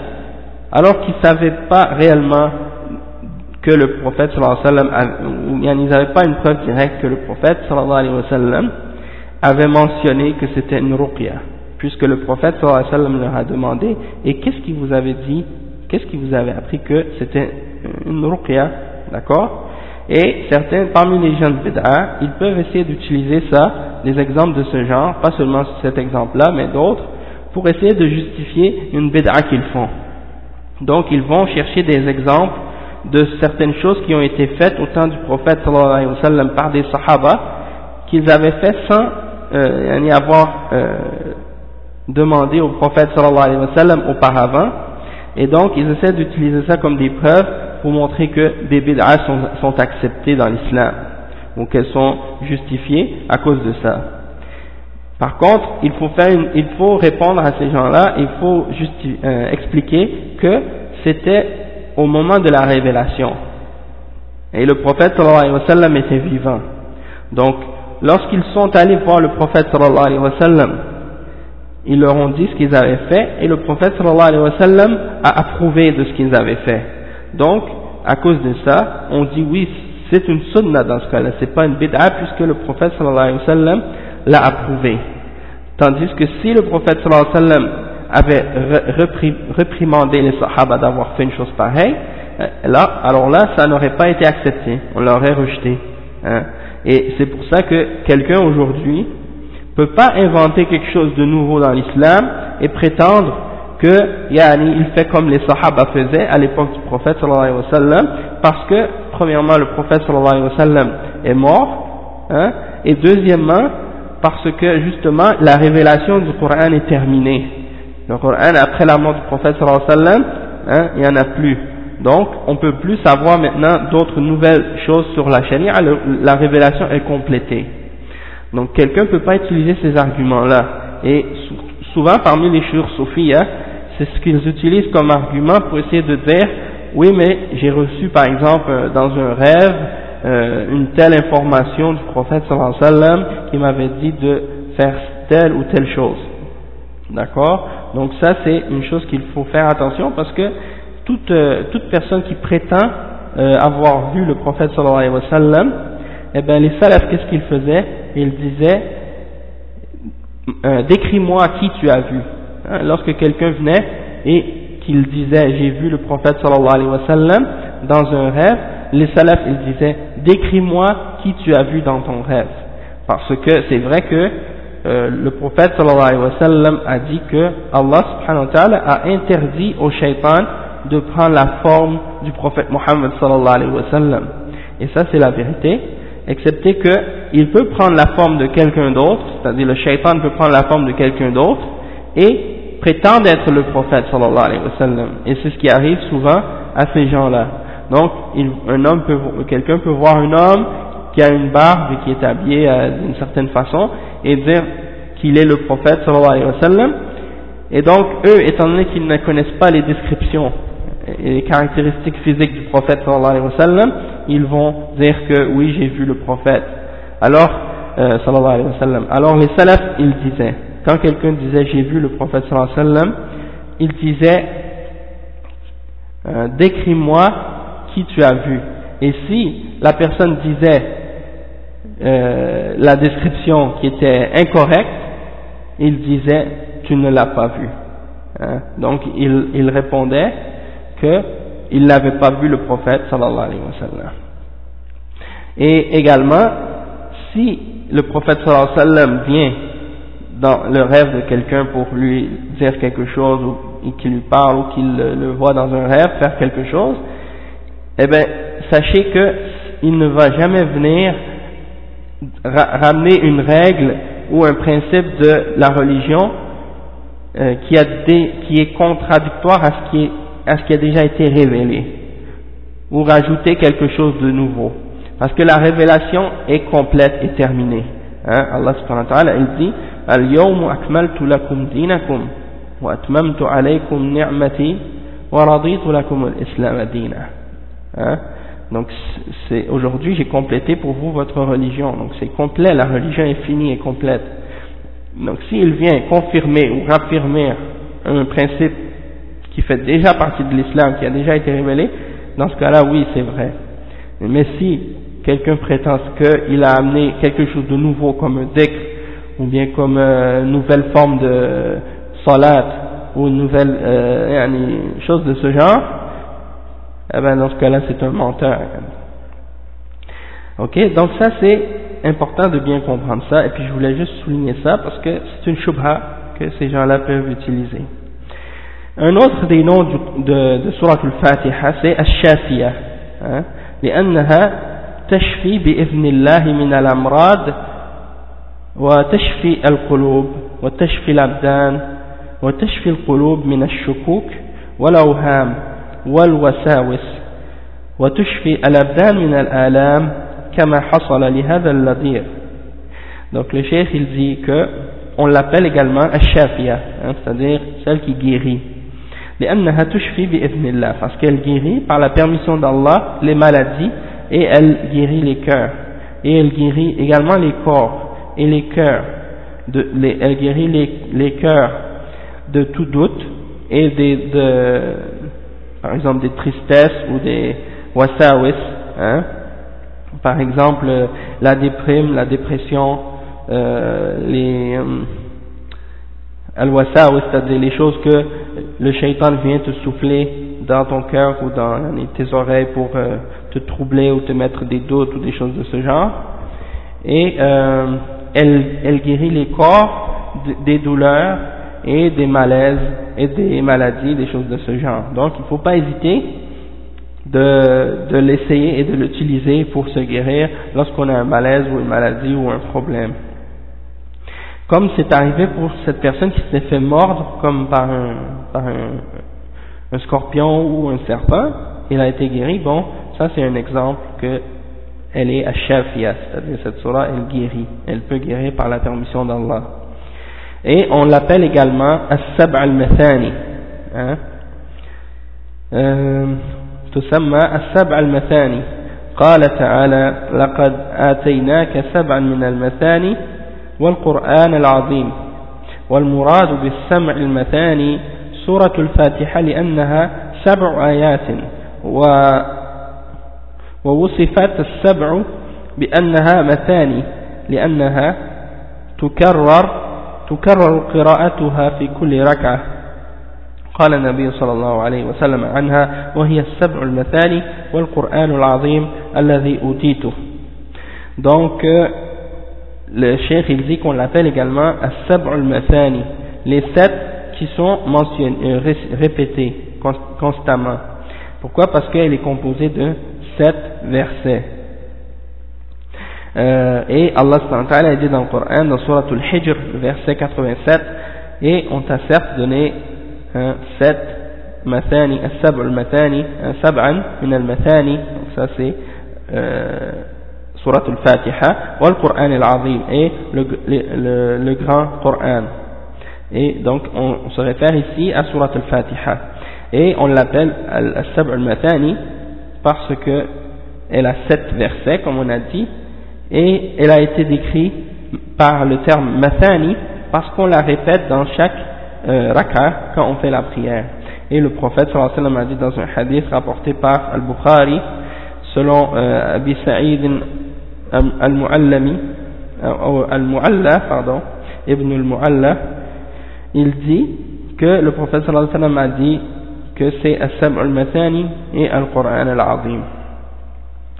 alors qu'ils ne savaient pas réellement que le prophète sallallahu alayhi wa sallam, ils n'avaient pas une preuve directe que le prophète sallallahu alayhi wa sallam avait mentionné que c'était une ruqya, puisque le prophète sallallahu alayhi wa sallam leur a demandé, et qu'est-ce qui vous avait dit, qu'est-ce qui vous avait appris que c'était une ruqya, d'accord? Et certains, parmi les gens de ils peuvent essayer d'utiliser ça, des exemples de ce genre, pas seulement cet exemple-là, mais d'autres, pour essayer de justifier une Bid'a qu'ils font. Donc ils vont chercher des exemples de certaines choses qui ont été faites au temps du prophète sallallahu alayhi wa sallam par des sahaba qu'ils avaient fait sans euh, y avoir euh, demandé au prophète sallallahu alayhi wa sallam auparavant et donc ils essaient d'utiliser ça comme des preuves pour montrer que des bid'ahs sont, sont acceptées dans l'islam ou qu'elles sont justifiées à cause de ça. Par contre, il faut, faire il faut répondre à ces gens-là, il faut euh, expliquer que c'était au moment de la révélation. Et le prophète sallallahu alayhi wa était vivant. Donc, lorsqu'ils sont allés voir le prophète sallallahu alayhi wa ils leur ont dit ce qu'ils avaient fait et le prophète sallallahu alayhi wa a approuvé de ce qu'ils avaient fait. Donc, à cause de ça, on dit oui, c'est une sunna dans ce cas-là, c'est pas une bid'a puisque le prophète sallallahu alayhi wa sallam l'a approuvé. Tandis que si le prophète sallallahu alayhi wa sallam avait reprimandé les sahaba d'avoir fait une chose pareille, euh, là, alors là, ça n'aurait pas été accepté, on l'aurait rejeté. Hein. Et c'est pour ça que quelqu'un aujourd'hui peut pas inventer quelque chose de nouveau dans l'islam et prétendre que yani, il fait comme les sahaba faisaient à l'époque du prophète sallallahu alayhi wa sallam parce que premièrement le prophète sallallahu alayhi wa sallam est mort hein, et deuxièmement parce que justement la révélation du Coran est terminée. Le Coran après la mort du prophète sallallahu alayhi wa sallam hein, il n'y en a plus. Donc on peut plus savoir maintenant d'autres nouvelles choses sur la charia la révélation est complétée. Donc quelqu'un ne peut pas utiliser ces arguments là et souvent parmi les churs soufis hein, c'est ce qu'ils utilisent comme argument pour essayer de dire oui mais j'ai reçu par exemple euh, dans un rêve euh, une telle information du prophète sallallahu alayhi wa sallam qui m'avait dit de faire telle ou telle chose. D'accord? Donc ça c'est une chose qu'il faut faire attention parce que toute, euh, toute personne qui prétend avoir vu le prophète sallallahu alayhi wa sallam eh bien les salafs qu'est-ce qu'ils faisaient? Ils disaient décris-moi qui tu as vu Hein, lorsque quelqu'un venait et qu'il disait j'ai vu le prophète sallallahu alayhi wa sallam dans un rêve, les salafs ils disaient décris-moi qui tu as vu dans ton rêve. Parce que c'est vrai que euh, le prophète sallallahu alayhi wa sallam a dit que Allah subhanahu wa ta'ala a interdit au shaitan de prendre la forme du prophète Muhammad sallallahu alayhi wa sallam. Et ça c'est la vérité, excepté que il peut prendre la forme de quelqu'un d'autre, c'est-à-dire le shaitan peut prendre la forme de quelqu'un d'autre, et prétendent être le prophète sallallahu alayhi wa sallam. Et c'est ce qui arrive souvent à ces gens-là. Donc, un homme peut, quelqu'un peut voir un homme qui a une barbe et qui est habillé euh, d'une certaine façon et dire qu'il est le prophète sallallahu alayhi wa sallam. Et donc, eux, étant donné qu'ils ne connaissent pas les descriptions et les caractéristiques physiques du prophète sallallahu alayhi wa sallam, ils vont dire que oui, j'ai vu le prophète. Alors, euh, sallallahu alayhi wa sallam. Alors les salafs, ils disaient, quand quelqu'un disait j'ai vu le prophète sallallahu alayhi wa sallam, il disait euh, décris-moi qui tu as vu. Et si la personne disait euh, la description qui était incorrecte, il disait tu ne l'as pas vu. Hein? Donc il, il répondait qu'il n'avait pas vu le prophète sallallahu alayhi wa sallam. Et également, si le prophète sallallahu alayhi wa sallam vient dans le rêve de quelqu'un pour lui dire quelque chose ou qu'il lui parle ou qu'il le, voit dans un rêve faire quelque chose, eh bien, sachez que il ne va jamais venir ramener une règle ou un principe de la religion euh, qui, est contradictoire à ce qui, à ce qui a déjà été révélé ou rajouter quelque chose de nouveau parce que la révélation est complète et terminée hein? Allah subhanahu wa ta'ala il dit اليوم أكملت لكم دينكم وأتممت عليكم نعمتي ورضيت لكم الإسلام دينا hein? donc c'est aujourd'hui j'ai complété pour vous votre religion donc c'est complet la religion est finie et complète donc s'il vient confirmer ou raffirmer un principe qui fait déjà partie de l'islam qui a déjà été révélé dans ce cas-là oui c'est vrai mais si quelqu'un prétend qu'il a amené quelque chose de nouveau comme un dhikr ou bien comme euh, une nouvelle forme de salat ou une nouvelle euh, chose de ce genre, eh ben dans ce cas-là c'est un menteur. Ok, donc ça c'est important de bien comprendre ça, et puis je voulais juste souligner ça parce que c'est une shubha que ces gens-là peuvent utiliser. Un autre des noms de, de Surah Al-Fatiha c'est Ash-Shafiya, hein, لأنها تشفي بإذن الله من الأمراض وتشفي القلوب وتشفي الأبدان وتشفي القلوب من الشكوك والأوهام والوساوس وتشفي الأبدان من الآلام كما حصل لهذا الذير donc le chef il dit que on l'appelle également Ash-Shafiya c'est-à-dire celle qui guérit لأنها تشفي بإذن الله parce qu'elle guérit par la permission d'Allah les maladies et elle guérit les cœurs et elle guérit également les corps et les cœurs, elle guérit les, les cœurs de tout doute et de, par exemple des tristesses ou des wasawis, hein, par exemple la déprime, la dépression, euh, les euh, al-wasa, c'est-à-dire les choses que le shaitan vient te souffler dans ton cœur ou dans tes oreilles pour euh, te troubler ou te mettre des doutes ou des choses de ce genre. Et euh, elle, guérit les corps des douleurs et des malaises et des maladies, des choses de ce genre. Donc il ne faut pas hésiter de, l'essayer et de l'utiliser pour se guérir lorsqu'on a un malaise ou une maladie ou un problème. Comme c'est arrivé pour cette personne qui s'est fait mordre comme par un, par un scorpion ou un serpent, il a été guéri, bon, ça c'est un exemple que elle est ashafia, c'est-à-dire cette surah, elle guérit, elle peut guérir par la permission d'Allah. Et on l'appelle également as-sab' al-mathani, hein? euh, تسمى السبع المثاني قال تعالى لقد آتيناك سبعا من المثاني والقرآن العظيم والمراد بالسمع المثاني سورة الفاتحة لأنها سبع آيات و ووصفت السبع بأنها مثاني لأنها تكرر تكرر قراءتها في كل ركعة. قال النبي صلى الله عليه وسلم عنها وهي السبع المثاني والقرآن العظيم الذي أوتيته. Donc الشيخ cheikh il dit السبع المثاني les sept qui sont mentionnés, euh, répétés constamment. Pourquoi? Parce qu'elle est composée de sept versets euh, et Allah a dit dans le Coran dans Surah Al-Hijr verset 87 et on t'a certes donné sept mathani as-sab' al-mathani sab'an min al-mathani ça c'est euh, Surat al-Fatiha, ou le Coran al-Azim, et le, le, le, grand Coran. Et donc, on, on, se réfère ici à Surat al-Fatiha. Et on l'appelle al-Sab' al-Mathani parce que elle a sept versets, comme on a dit, et elle a été décrite par le terme Mathani parce qu'on la répète dans chaque euh, raka quand on fait la prière. Et le prophète sallallahu alayhi wa sallam a dit dans un hadith rapporté par Al-Bukhari, selon euh, Abi Sa'id al-Mu'allami, euh, al-Mu'alla, pardon, Ibn al-Mu'alla, il dit que le prophète sallallahu alayhi wa sallam a dit que c'est As-Sam' al-Mathani et Al-Qur'an al-Azim.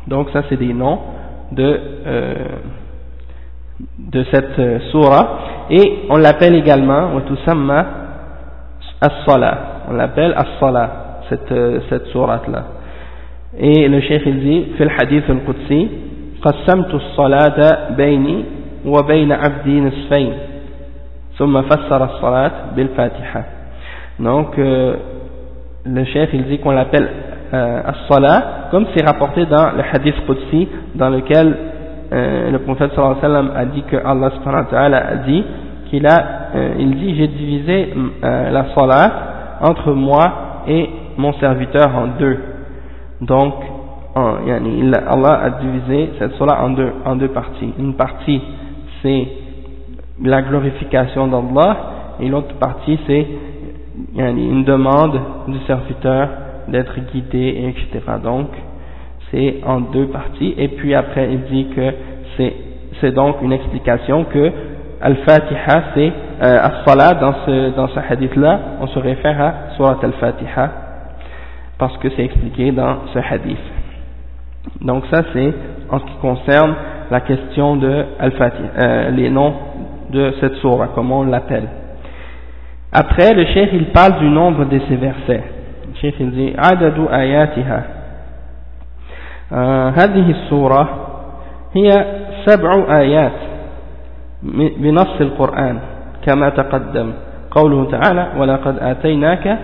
Donc ça c'est des noms de, euh, de cette euh, surah et on l'appelle également wa tusamma as-salah on l'appelle as-salah cette, euh, cette sourate là et le cheikh il dit في الحديث القدسي قسمت الصلاة بيني وبين عبدي نصفين ثم فسر الصلاة بالفاتحة donc euh, le chef il dit qu'on l'appelle euh, as-salah comme c'est rapporté dans le hadith Qudsi dans lequel euh, le prophète sallallahu alayhi wa sallam a dit que Allah subhanahu wa a dit qu'il a euh, il dit j'ai divisé euh, la salat entre moi et mon serviteur en deux. Donc en, Allah a divisé cette salat en deux, en deux parties. Une partie c'est la glorification d'Allah et l'autre partie c'est une demande du serviteur d'être guidé etc donc c'est en deux parties. Et puis après il dit que c'est donc une explication que Al-Fatiha c'est euh, As-Salah dans ce, dans ce hadith là on se réfère à Surat Al-Fatiha parce que c'est expliqué dans ce hadith. Donc ça c'est en ce qui concerne la question de Al-Fatiha euh, les noms de cette surah comment on l'appelle après le cheikh il parle du nombre de ces versets le cheikh il dit Adadu ayatiha هذه السورة هي سبع آيات بنص القرآن كما تقدم قوله تعالى ولقد آتيناك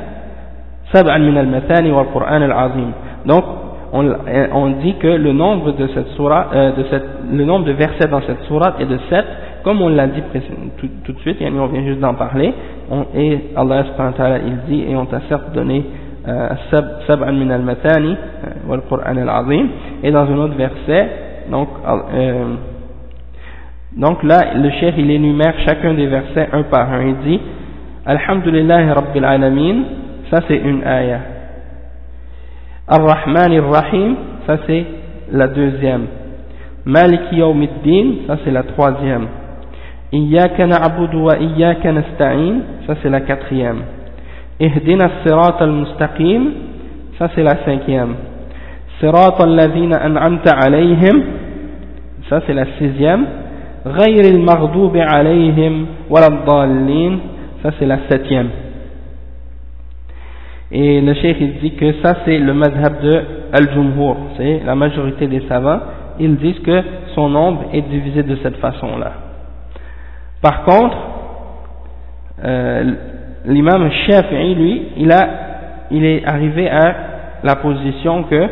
سبعا من المثاني والقرآن العظيم donc on, on dit que le nombre de cette surah, euh, de cette, le nombre de versets dans cette sourate est de 7 comme on l'a dit tout, de suite, et on vient juste d'en parler, on, et Allah il dit, et on t'a certes donné euh, sab'an min al-matani euh, wal Qur'an al-azim, et dans un autre verset, donc, euh, donc là, le cher il énumère chacun des versets un par un, il dit, Alhamdulillah Rabbil Alamin, ça c'est une ayah. Ar-Rahman Ar-Rahim, ça c'est la deuxième. Malik Yawmiddin, ça c'est la troisième. Iyaka na'budu wa iyaka nasta'in, ça c'est la quatrième. Ihdina sirat al-mustaqim, ça c'est la cinquième. Sirat al-ladhina an'amta alayhim, ça c'est la sixième. غير المغضوب عليهم ولا الضالين ça c'est la septième et le cheikh il dit que ça c'est le madhab de Al-Jumhur, c'est la majorité des savants, ils disent que son nombre est divisé de cette façon-là. Par contre, euh, l'imam Shafi'i, lui, il, a, il est arrivé à la position que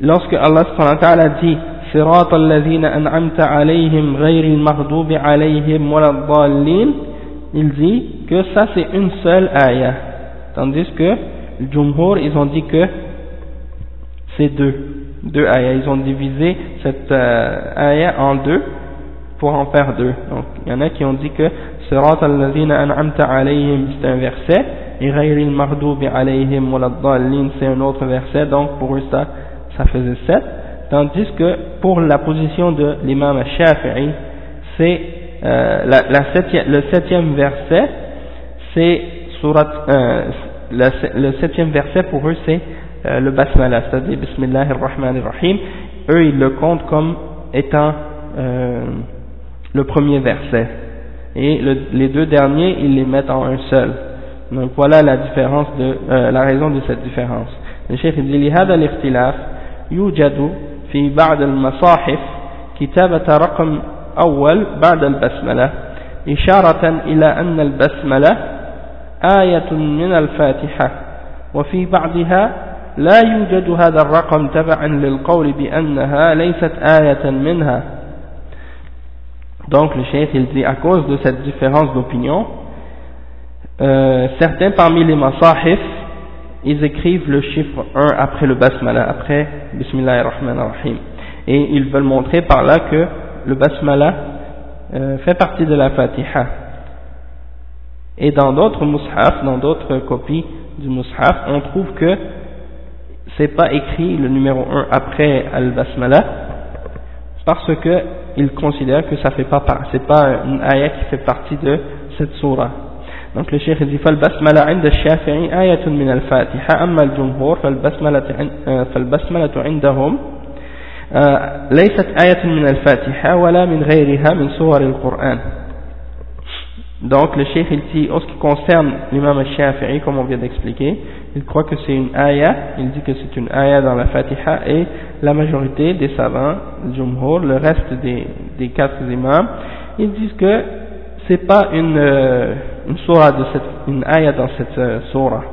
lorsque Allah a dit صراط الذين أنعمت عليهم غير المغضوب عليهم ولا الضالين il dit que ça c'est une seule ayah Tandis que le Jumhur, ils ont dit que c'est deux, deux ayats. Ils ont divisé cette euh, ayah en deux pour en faire deux. Donc, il y en a qui ont dit que Sirat al-Lazina an'amta alayhim, c'est un verset, et Ghayril Mardubi alayhim waladdallin, c'est un autre verset, donc pour eux ça, ça faisait sept. Tandis que pour la position de l'imam Shafi'i, c'est euh, la, la le septième verset, c'est surat, euh, le, septième verset pour eux c'est euh, le basmala, c'est-à-dire Bismillah. Eux ils le comptent comme étant euh, le premier verset. Et le, les deux derniers ils les mettent en un seul. Donc voilà la différence de, euh, la raison de cette différence. Le chef dit لهذا الاختلاف يوجد في بعض المصاحف كتابة رقم أول بعد البسملة إشارة إلى أن البسملة آية من الفاتحة وفي بعضها لا يوجد هذا الرقم تبعا للقول بأنها ليست آية منها donc le cheikh il dit à cause de cette différence d'opinion, euh, certains parmi les masahif, ils écrivent le chiffre 1 après le basmala, après Bismillah ar-Rahman ar-Rahim. Et ils veulent montrer par là que le basmala euh, fait partie de la Fatiha. Et dans d'autres mushaf, dans d'autres copies du mushaf, on trouve que c'est pas écrit le numéro 1 après al-basmala parce que ils considèrent que ça fait pas c'est pas une ayat qui fait partie de cette surah. Donc le cheikh dit فالبسملة عند الشافعي آية من الفاتحة أما الجمهور فالبسملة فالبسملة عندهم ليست آية من الفاتحة ولا من غيرها من سور القرآن donc le cheikh il dit, en ce qui concerne l'imam al-Shafi'i, comme on vient d'expliquer, il croit que c'est une ayah, il dit que c'est une ayah dans la Fatiha, et la majorité des savants, Jumhur, le reste des, des quatre imams, ils disent que c'est pas une, euh, une surah une ayah dans cette euh, surah.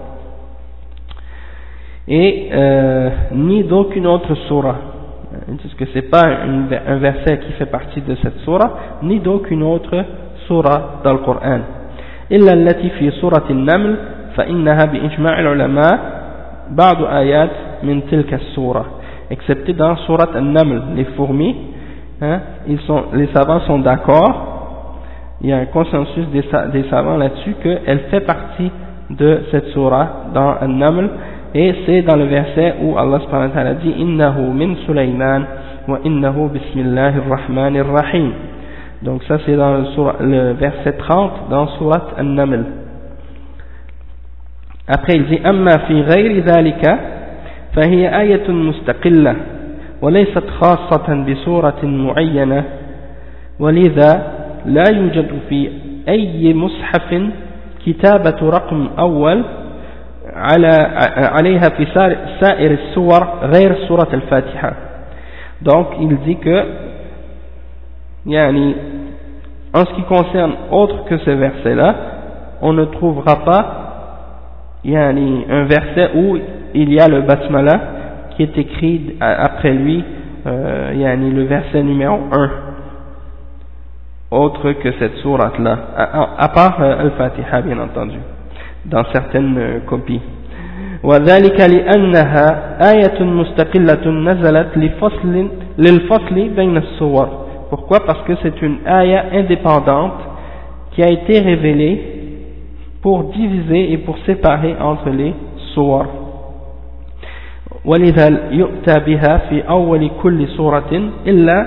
Et euh, ni d'aucune autre surah. Ils disent que c'est pas un verset qui fait partie de cette surah, ni d'aucune autre سورة القرآن إلا التي في سورة النمل فإنها بإجماع العلماء بعض آيات من تلك السورة excepté dans Surat An-Naml, les fourmis, hein, ils sont, les savants sont d'accord, il y a un consensus des, des savants là-dessus qu'elle fait partie de cette surah dans An-Naml, et c'est dans le verset où Allah subhanahu wa ta'ala dit « Innahu min Sulaiman wa innahu bismillahir rahmanir rahim » Donc ça c'est dans le, le, verset 30 dans Surat An-Naml. Après il dit أما في غير ذلك فهي آية مستقلة وليست خاصة بسورة معينة ولذا لا يوجد في أي مصحف كتابة رقم أول على عليها في سائر السور غير سورة الفاتحة. Donc il dit que yani, en ce qui concerne autre que ce verset-là, on ne trouvera pas yani, un verset où il y a le basmala qui est écrit après lui, euh, yani, le verset numéro 1, autre que cette sourate-là, à, part euh, Al-Fatiha bien entendu, dans certaines euh, copies. وذلك لأنها آية مستقلة نزلت لفصل للفصل بين الصور pourquoi Parce que c'est une ayah indépendante qui a été révélée pour diviser et pour séparer entre les sourds. ولذا يؤتى بها في أول كل سورة إلا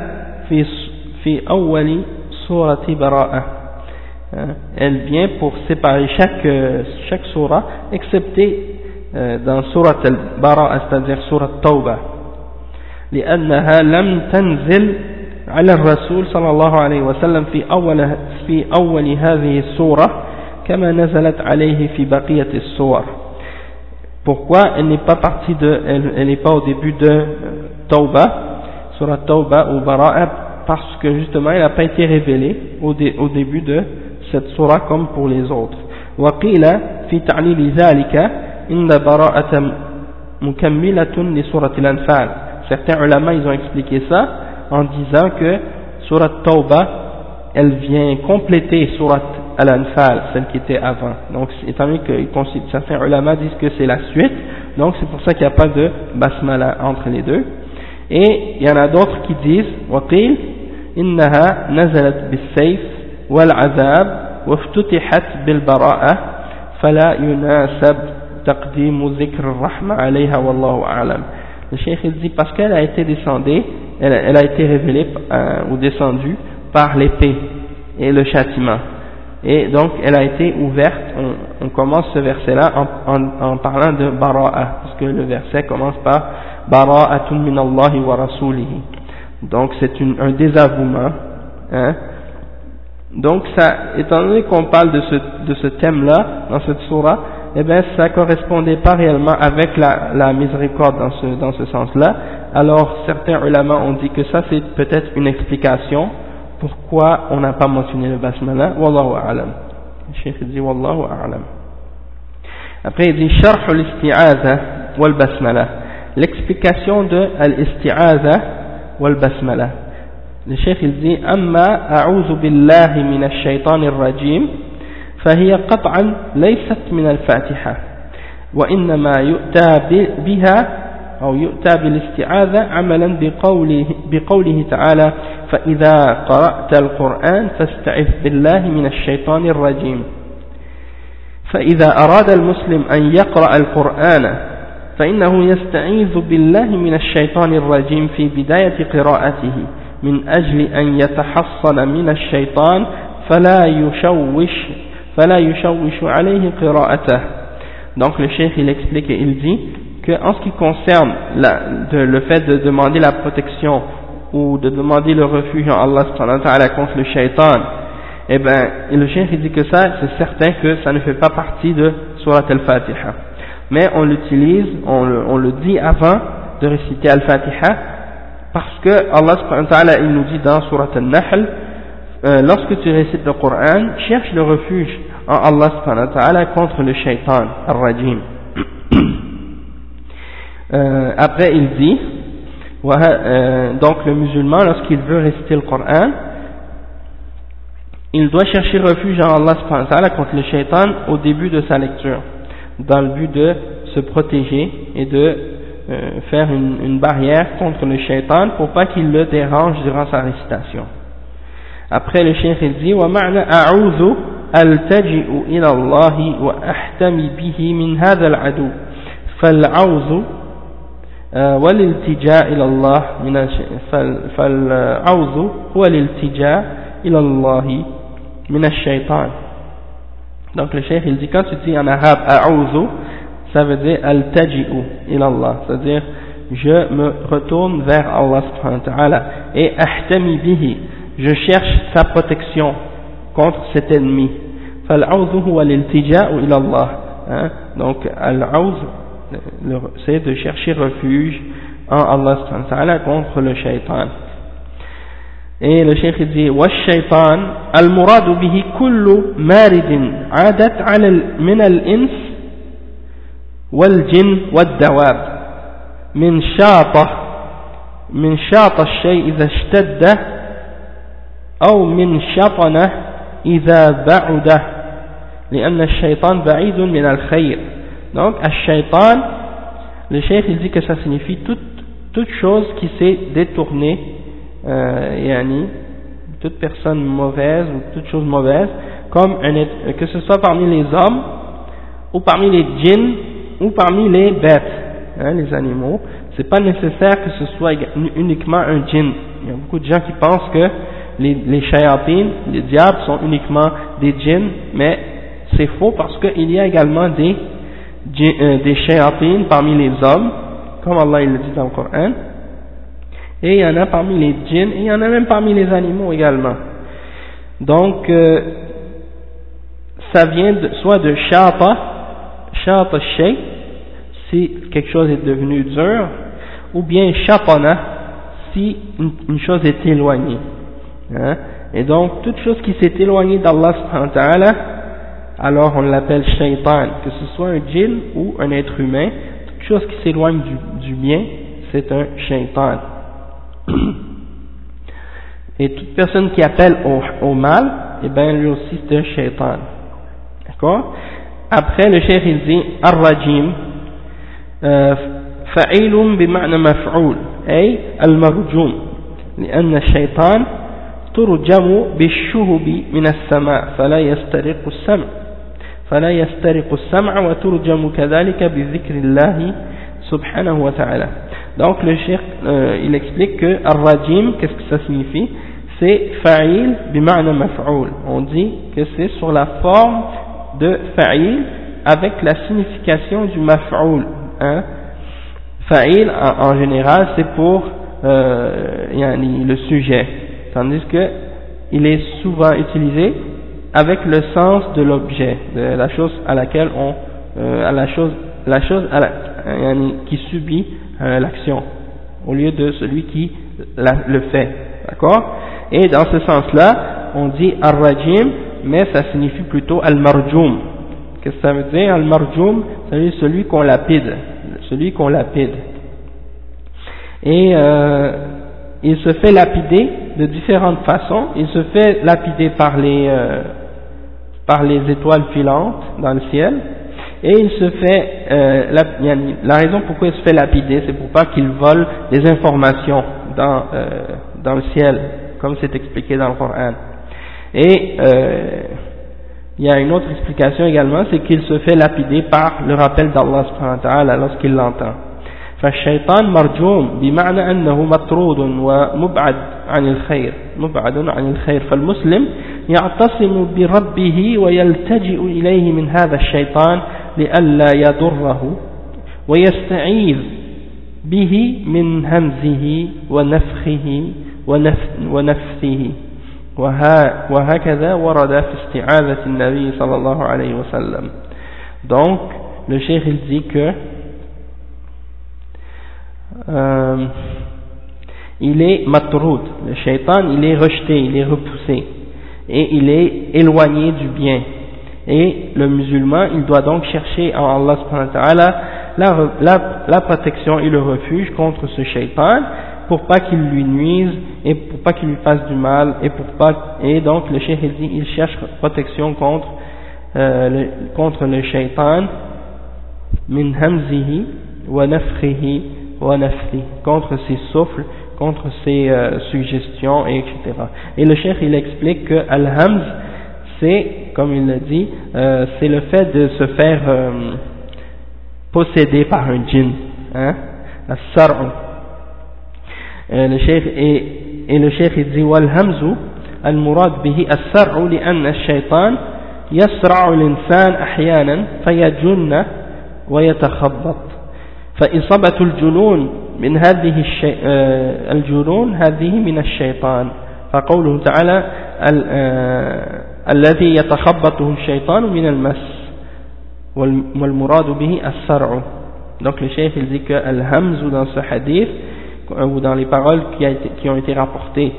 في في أول سورة براءة elle vient pour séparer chaque chaque surah excepté dans سورة البراءة c'est-à-dire سورة التوبة لأنها لم تنزل على الرسول صلى الله عليه وسلم في أول في أول هذه السورة كما نزلت عليه في بقية السور Pourquoi elle n'est pas partie de, elle n'est pas au début de euh, Tauba, Surah Tauba ou Bara'a, parce que justement elle n'a pas été révélée au, dé, au début de cette surah comme pour les autres. وقيل في تعليل ذلك إن براءة مكملة لسورة الأنفال. Certains ulama ils ont expliqué ça en disant que Surah Tauba elle vient compléter Surah Al-Anfal, celle qui était avant. Donc, étant donné que certains ulama disent que c'est la suite, donc c'est pour ça qu'il n'y a pas de basmala entre les deux. Et il y en a d'autres qui disent, وقيل إنها نزلت بالسيف والعذاب وافتتحت بالبراءة فلا يناسب تقديم ذكر الرحمة عليها والله أعلم. Le cheikh il dit parce qu'elle a été descendue, elle, a été révélée euh, ou descendue par l'épée et le châtiment. Et donc, elle a été ouverte, on, commence ce verset-là en, parlant de bara'a, parce que le verset commence par bara'atun min wa rasulihi. Donc, c'est un désavouement. Hein. Donc, ça, étant donné qu'on parle de ce, thème-là, dans cette surah, eh bien, ça correspondait pas réellement avec la, miséricorde dans ce sens-là. Alors, certains ulama ont dit que ça, c'est peut-être une explication pourquoi on n'a pas mentionné le basmala Wallahu a'lam. Le cheikh dit Wallahu a'lam. Après il dit Sharh al-isti'aza wal basmala. L'explication de al-isti'aza wal basmala. Le cheikh il dit Amma a'udhu billahi min ash-shaytan ar-rajim فهي قطعا ليست من الفاتحة وإنما يؤتى بها أو يؤتى بالاستعاذة عملا بقوله, بقوله تعالى فإذا قرأت القرآن فاستعذ بالله من الشيطان الرجيم. فإذا أراد المسلم أن يقرأ القرآن فإنه يستعيذ بالله من الشيطان الرجيم في بداية قراءته من أجل أن يتحصن من الشيطان فلا يشوش فلا يشوش عليه قراءته. Donc le cheikh il explique et il dit qu'en ce qui concerne le fait de demander la protection ou de demander le refuge en Allah contre le shaitan, eh ben, le chien dit que ça, c'est certain que ça ne fait pas partie de Surat al-Fatiha. Mais on l'utilise, on le, dit avant de réciter al-Fatiha, parce que Allah il nous dit dans Surat al-Nahl, euh, lorsque tu récites le Coran, cherche le refuge en Allah contre le shaitan, al-Rajim. Euh, après il dit euh, donc le musulman lorsqu'il veut réciter le Coran il doit chercher refuge en Allah contre le shaitan au début de sa lecture dans le but de se protéger et de euh, faire une, barrière contre le shaitan pour pas qu'il le dérange durant sa récitation. Après le cheikh il dit wa والالتجاء إلى الله من فالعوذ هو الالتجاء إلى الله من الشيطان donc le cheikh il dit quand tu dis en arabe a'udhu ça veut dire al-taji'u ila Allah c'est à dire je me retourne vers Allah subhanahu wa ta'ala et ahtami bihi je cherche sa protection contre cet ennemi fal-a'udhu huwa l'iltija'u ila Allah hein? donc al-a'udhu c'est de chercher refuge en Allah contre le shaitan. Et le cheikh dit والشيطان المراد به كل مارد عادت على من الإنس والجن والدواب من شاطة من شاط الشيء إذا اشتد أو من شطنه إذا بعده لأن الشيطان بعيد من الخير. Donc, Ash-Shaytan, le cheikh il dit que ça signifie toute, toute chose qui s'est détournée, euh, yani, toute personne mauvaise ou toute chose mauvaise, comme un, que ce soit parmi les hommes, ou parmi les djinns, ou parmi les bêtes. hein, les animaux, c'est pas nécessaire que ce soit uniquement un djinn. Il y a beaucoup de gens qui pensent que les, les les diables sont uniquement des djinns, mais c'est faux parce qu'il y a également des, euh, des parmi les hommes, comme Allah il le dit dans le Coran, et il y en a parmi les djinns, et il y en a même parmi les animaux également. Donc, euh, ça vient de, soit de shata, shata shay, si quelque chose est devenu dur, ou bien shatana, si une, chose est éloignée. Hein? Et donc, toute chose qui s'est éloignée d'Allah alors on l'appelle shaitan, que ce soit un djinn ou un être humain, toute chose qui s'éloigne du, bien, c'est un shaitan. Et toute personne qui appelle au, mal, eh bien lui aussi c'est un shaitan. D'accord Après le cheikh il dit Ar-Rajim فعيل بمعنى مفعول أي المرجوم لأن الشيطان ترجم بالشهب من السماء فلا يسترق السمع فلا يسترق السمع وترجم كذلك بذكر الله سبحانه وتعالى donc le cheikh euh, il explique que ar-rajim qu'est-ce que ça signifie c'est fa'il bima'na maf'ul on dit que c'est sur la forme de fa'il avec la signification du maf'ul hein fa'il en, en général c'est pour euh, yani, le sujet tandis que il est souvent utilisé avec le sens de l'objet, de la chose à laquelle on, euh, à la chose, la chose à la, qui subit euh, l'action, au lieu de celui qui le fait, d'accord? Et dans ce sens-là, on dit al-rajim, mais ça signifie plutôt al-marjoum. Qu'est-ce que ça veut dire al-marjoum? C'est celui qu'on lapide, celui qu'on lapide. Et euh, il se fait lapider de différentes façons. Il se fait lapider par les par les étoiles filantes dans le ciel et il se fait euh, la, la, raison pourquoi il se fait lapider c'est pour pas qu'il vole des informations dans euh, dans le ciel comme c'est expliqué dans le Coran et euh, il y a une autre explication également c'est qu'il se fait lapider par le rappel d'Allah lorsqu'il l'entend فالشيطان مرجوم بمعنى أنه مطرود ومبعد عن الخير مبعد عن الخير فالمسلم يعتصم بربه ويلتجئ إليه من هذا الشيطان لئلا يضره ويستعيذ به من همزه ونفخه ونفثه. وهكذا ورد في استعاذة النبي صلى الله عليه وسلم. Donc le cheikh il dit que euh, il est matroud, le shaitan il est rejeté, il est repoussé. Et il est éloigné du bien. Et le musulman il doit donc chercher en Allah la, protection et le refuge contre ce shaitan pour pas qu'il lui nuise et pour pas qu'il lui fasse du mal et pour pas et donc le cheikh dit il cherche protection contre euh, le, contre le shaitan min hamzihi wa nafrihi contre ses souffles, contre ses euh, suggestions, et etc. Et le chef il explique que Al-Hamz, c'est, comme il l'a dit, euh, c'est le fait de se faire euh, posséder par un djinn, hein, As-Sar'u. le chef et, et le chef il dit Wal-Hamzu, المراد به السرع لأن الشيطان يسرع الإنسان أحيانا فيجن ويتخبط فإصابة الجنون من هذه. آه، الجنون هذه من الشيطان فقوله تعالى آه، الذي يتخبطه الشيطان من المس والمراد به السرع donc le chef il dit que al-hamz dans ce hadith ou dans les paroles qui, a été, qui ont été rapportées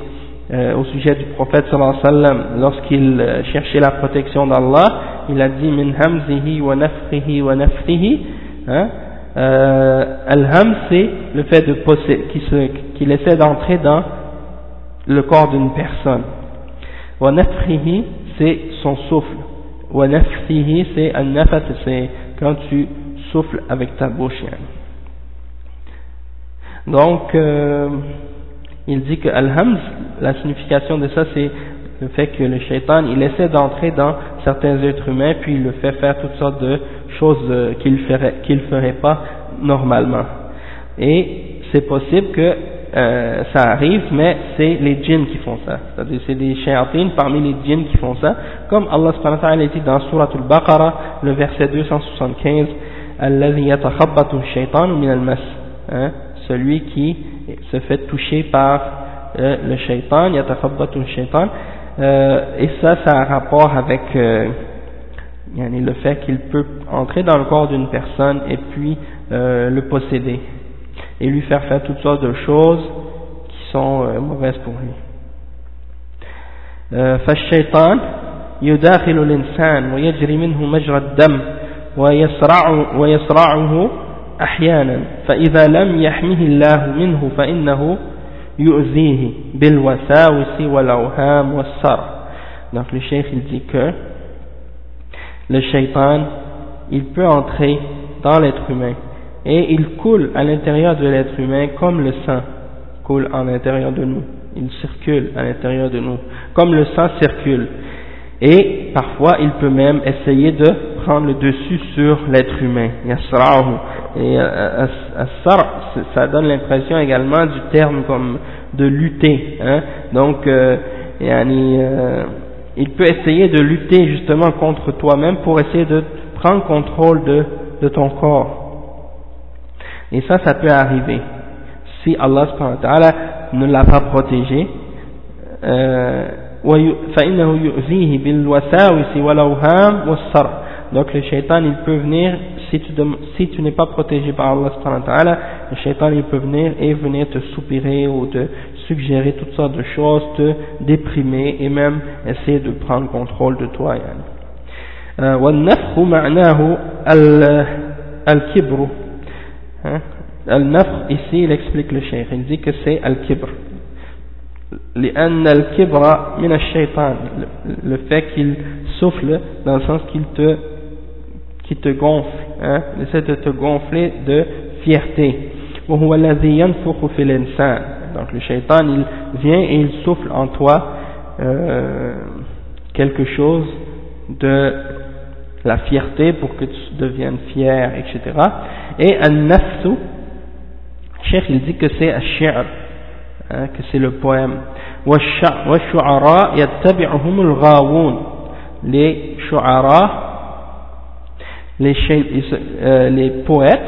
euh, au sujet du prophète sallallahu alayhi wa sallam lorsqu'il euh, cherchait la protection d'Allah il a dit min hamzihi wa nafrihi wa nafrihi hein, euh, Al-Ham, c'est le fait de qu'il essaie d'entrer dans le corps d'une personne. Wa nafrihi, c'est son souffle. Wa nafrihi, c'est al-nafat, c'est quand tu souffles avec ta bouche. Donc, euh, il dit que Al-Hamz, la signification de ça, c'est le fait que le shaitan, il essaie d'entrer dans certains êtres humains, puis il le fait faire toutes sortes de choses euh, qu'il ferait, qu'il ferait pas normalement. Et c'est possible que euh, ça arrive, mais c'est les djinns qui font ça. C'est-à-dire c'est des shayatines parmi les djinns qui font ça, comme Allah subhanahu wa ta'ala dit dans Surah Al-Baqarah, le verset 275, hein, celui qui se fait toucher par euh, le shaitan, yatakhabbatu shaitan, euh, et ça, ça a un rapport avec le fait qu'il peut entrer dans le corps d'une personne et puis euh, le posséder et lui faire faire toutes sortes de choses qui sont euh, mauvaises pour lui. فالشيطان يداخل الإنسان ويجري منه مجرى الدم ويسرع ويسرعه أحيانا فإذا لم يحمه الله منه فإنه يؤذيه بالوساوس والأوهام والسر donc le cheikh il dit que le shaitan il peut entrer dans l'être humain et il coule à l'intérieur de l'être humain comme le sang coule à l'intérieur de nous. Il circule à l'intérieur de nous, comme le sang circule. Et parfois, il peut même essayer de prendre le dessus sur l'être humain. Et euh, ça donne l'impression également du terme comme de lutter. Hein. Donc, euh, euh, il peut essayer de lutter justement contre toi-même pour essayer de prendre contrôle de, de ton corps. Et ça, ça peut arriver. Si Allah ne l'a pas protégé, euh, donc le shaitan il peut venir si tu, si tu n'es pas protégé par Allah le shaitan il peut venir et venir te soupirer ou te suggérer toutes sortes de choses te déprimer et même essayer de prendre contrôle de toi والنفخ معناه الكبر Hein? Al-Nafr, ici, il explique le cheikh, il dit que c'est Al-Kibr. al-Kibra min al-Shaytan, le fait qu'il souffle dans le sens qu'il te, qui te gonfle, hein, il essaie de te gonfler de fierté. Donc le shaitan il vient et il souffle en toi euh, quelque chose de la fierté pour que tu deviennes fier, etc. Et al-nafsu, Cheikh il dit que c'est al-shi'r, hein, que c'est le poème. وَالشُّعَرَاء يَتَّبِعُهُمُ الْغَاوُونَ Les shu'ara, les, euh, les poètes,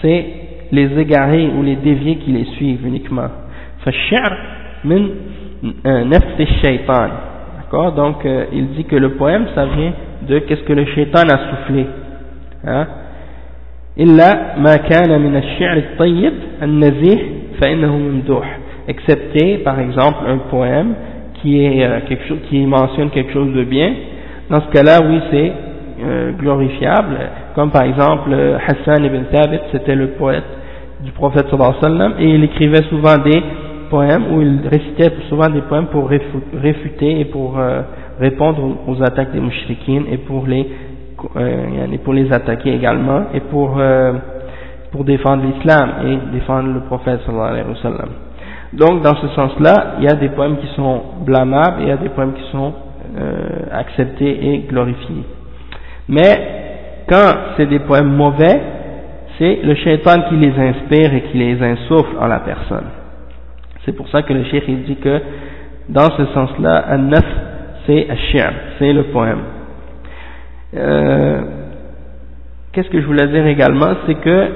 c'est les égarés ou les déviés qui les suivent uniquement. فالشعر من نفس الشيطان D'accord Donc, euh, il dit que le poème, ça vient de qu'est-ce que le shaitan a soufflé. Hein إلا ما كان من الشعر الطيب النزيه فإنه ممدوح excepté par exemple un poème qui est euh, quelque chose qui mentionne quelque chose de bien dans ce cas-là oui c'est euh, glorifiable comme par exemple euh, Hassan ibn Thabit c'était le poète du prophète sallallahu alayhi wa sallam et il écrivait souvent des poèmes où il récitait souvent des poèmes pour réfuter et pour euh, répondre aux attaques des mouchriquines et pour les euh, pour les attaquer également et pour euh, pour défendre l'islam et défendre le prophète sallallahu alayhi wa sallam. Donc dans ce sens-là, il y a des poèmes qui sont blâmables et il y a des poèmes qui sont acceptés et glorifiés. Mais quand c'est des poèmes mauvais, c'est le shaitan qui les inspire et qui les insuffle en la personne. C'est pour ça que le cheikh il dit que dans ce sens-là, un-naf c'est un c'est le poème. Euh, Qu'est-ce que je voulais dire également, c'est que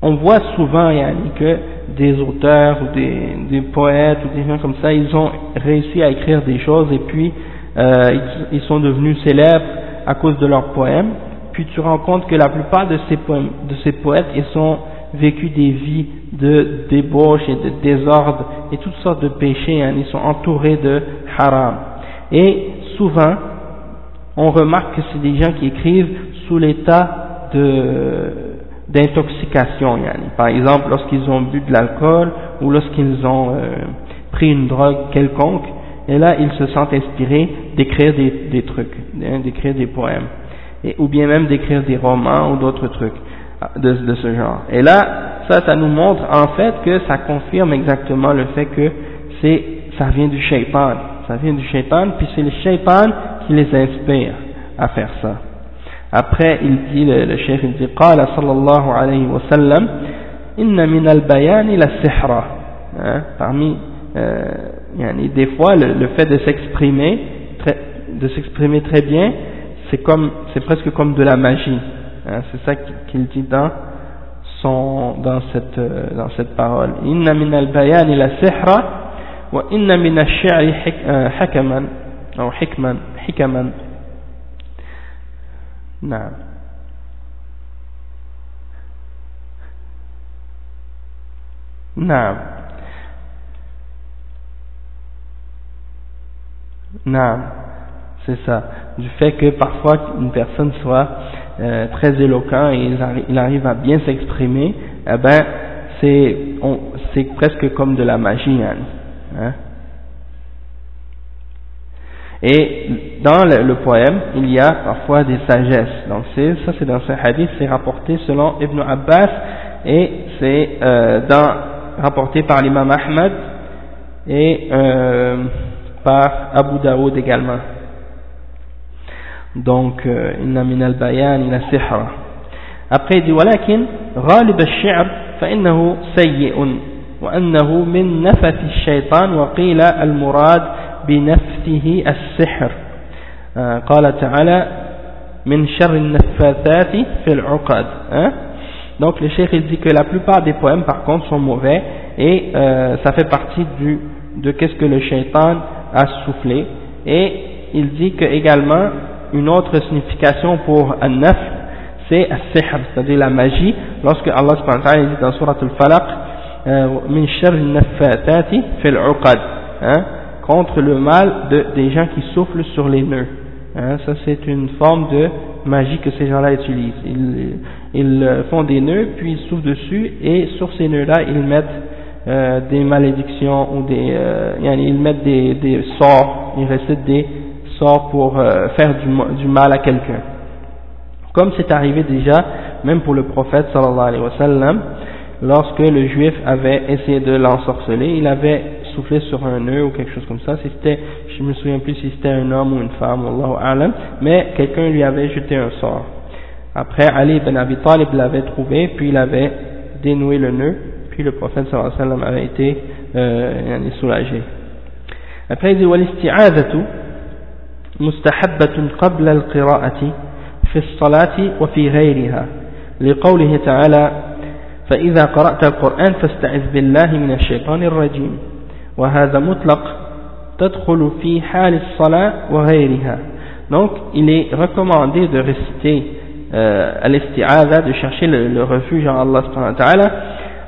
on voit souvent Yanni, que des auteurs ou des, poètes ou des gens comme ça, ils ont réussi à écrire des choses et puis euh, ils, sont devenus célèbres à cause de leurs poèmes. Puis tu rends compte que la plupart de ces, de ces poètes, ils sont vécu des vies de débauche et de désordre et toutes sortes de péchés, hein, ils sont entourés de haram. Et souvent, on remarque que c'est des gens qui écrivent sous l'état d'intoxication. Par exemple, lorsqu'ils ont bu de l'alcool ou lorsqu'ils ont euh, pris une drogue quelconque, et là, ils se sentent inspirés d'écrire des, des, trucs, hein, d'écrire des poèmes, et, ou bien même d'écrire des romans ou d'autres trucs de, de, ce genre. Et là, ça, ça nous montre en fait que ça confirme exactement le fait que c'est, ça vient du shaitan. Ça vient du shaitan, puis c'est le shaitan qui les inspire à faire ça. Après, il dit, le, le cheikh, il dit, قال صلى الله عليه وسلم إن من البيان للسحرة hein, parmi euh, des fois le, le fait de s'exprimer de s'exprimer très bien c'est comme c'est presque comme de la magie hein, c'est ça qu'il dit dans son dans cette euh, dans cette parole inna min al-bayan la sihra wa inna min ash-shi'ri hakaman ou hikman hikaman نعم نعم نعم c'est ça du fait que parfois une personne soit euh, très éloquent et il, arrive à bien s'exprimer eh ben c'est c'est presque comme de la magie hein, hein Et dans le, poème, il y a parfois des sagesses. Donc ça c'est dans ce hadith, c'est rapporté selon Ibn Abbas et c'est euh, rapporté par l'imam Ahmad et euh, par Abu Daoud également donc euh, inna min al-bayan ila sihra. Après il dit walakin ghalib al-shi'r fa innahu sayyi'un wa annahu min nafati al-shaytan wa qila al-murad bi nafsihi al-sihr euh, qala ta'ala min sharri an-naffathati fi al-'uqad hein? Donc le cheikh il dit que la plupart des poèmes par contre sont mauvais et euh, ça fait partie du, de qu'est-ce que le shaitan a soufflé. Et il dit que également une autre signification pour an-naf c'est as-sihr c'est-à-dire la magie lorsque Allah subhanahu dit dans surat al-falaq min sharr an-naffathati fil 'uqad hein contre le mal de, des gens qui soufflent sur les nœuds. Hein, ça c'est une forme de magie que ces gens-là utilisent. Ils, ils, euh, font des nœuds, puis ils soufflent dessus, et sur ces nœuds-là, ils mettent euh, des malédictions ou des, euh, ils mettent des, des, sorts, ils récitent des sort pour euh, faire du, du, mal à quelqu'un. Comme c'est arrivé déjà, même pour le prophète sallallahu alayhi wa sallam, lorsque le juif avait essayé de l'ensorceler, il avait soufflé sur un nœud ou quelque chose comme ça, c'était, je me souviens plus si c'était un homme ou une femme, alam, mais quelqu'un lui avait jeté un sort. Après, Ali ibn Abi Talib l'avait trouvé, puis il avait dénoué le nœud, puis le prophète sallallahu alayhi wa sallam avait été euh, soulagé. Après, il dit, مستحبة قبل القراءة في الصلاة وفي غيرها لقوله تعالى فإذا قرأت القرآن فاستعذ بالله من الشيطان الرجيم وهذا مطلق تدخل في حال الصلاة وغيرها donc il est recommandé de réciter euh, al de chercher le, le, refuge en Allah subhanahu wa ta'ala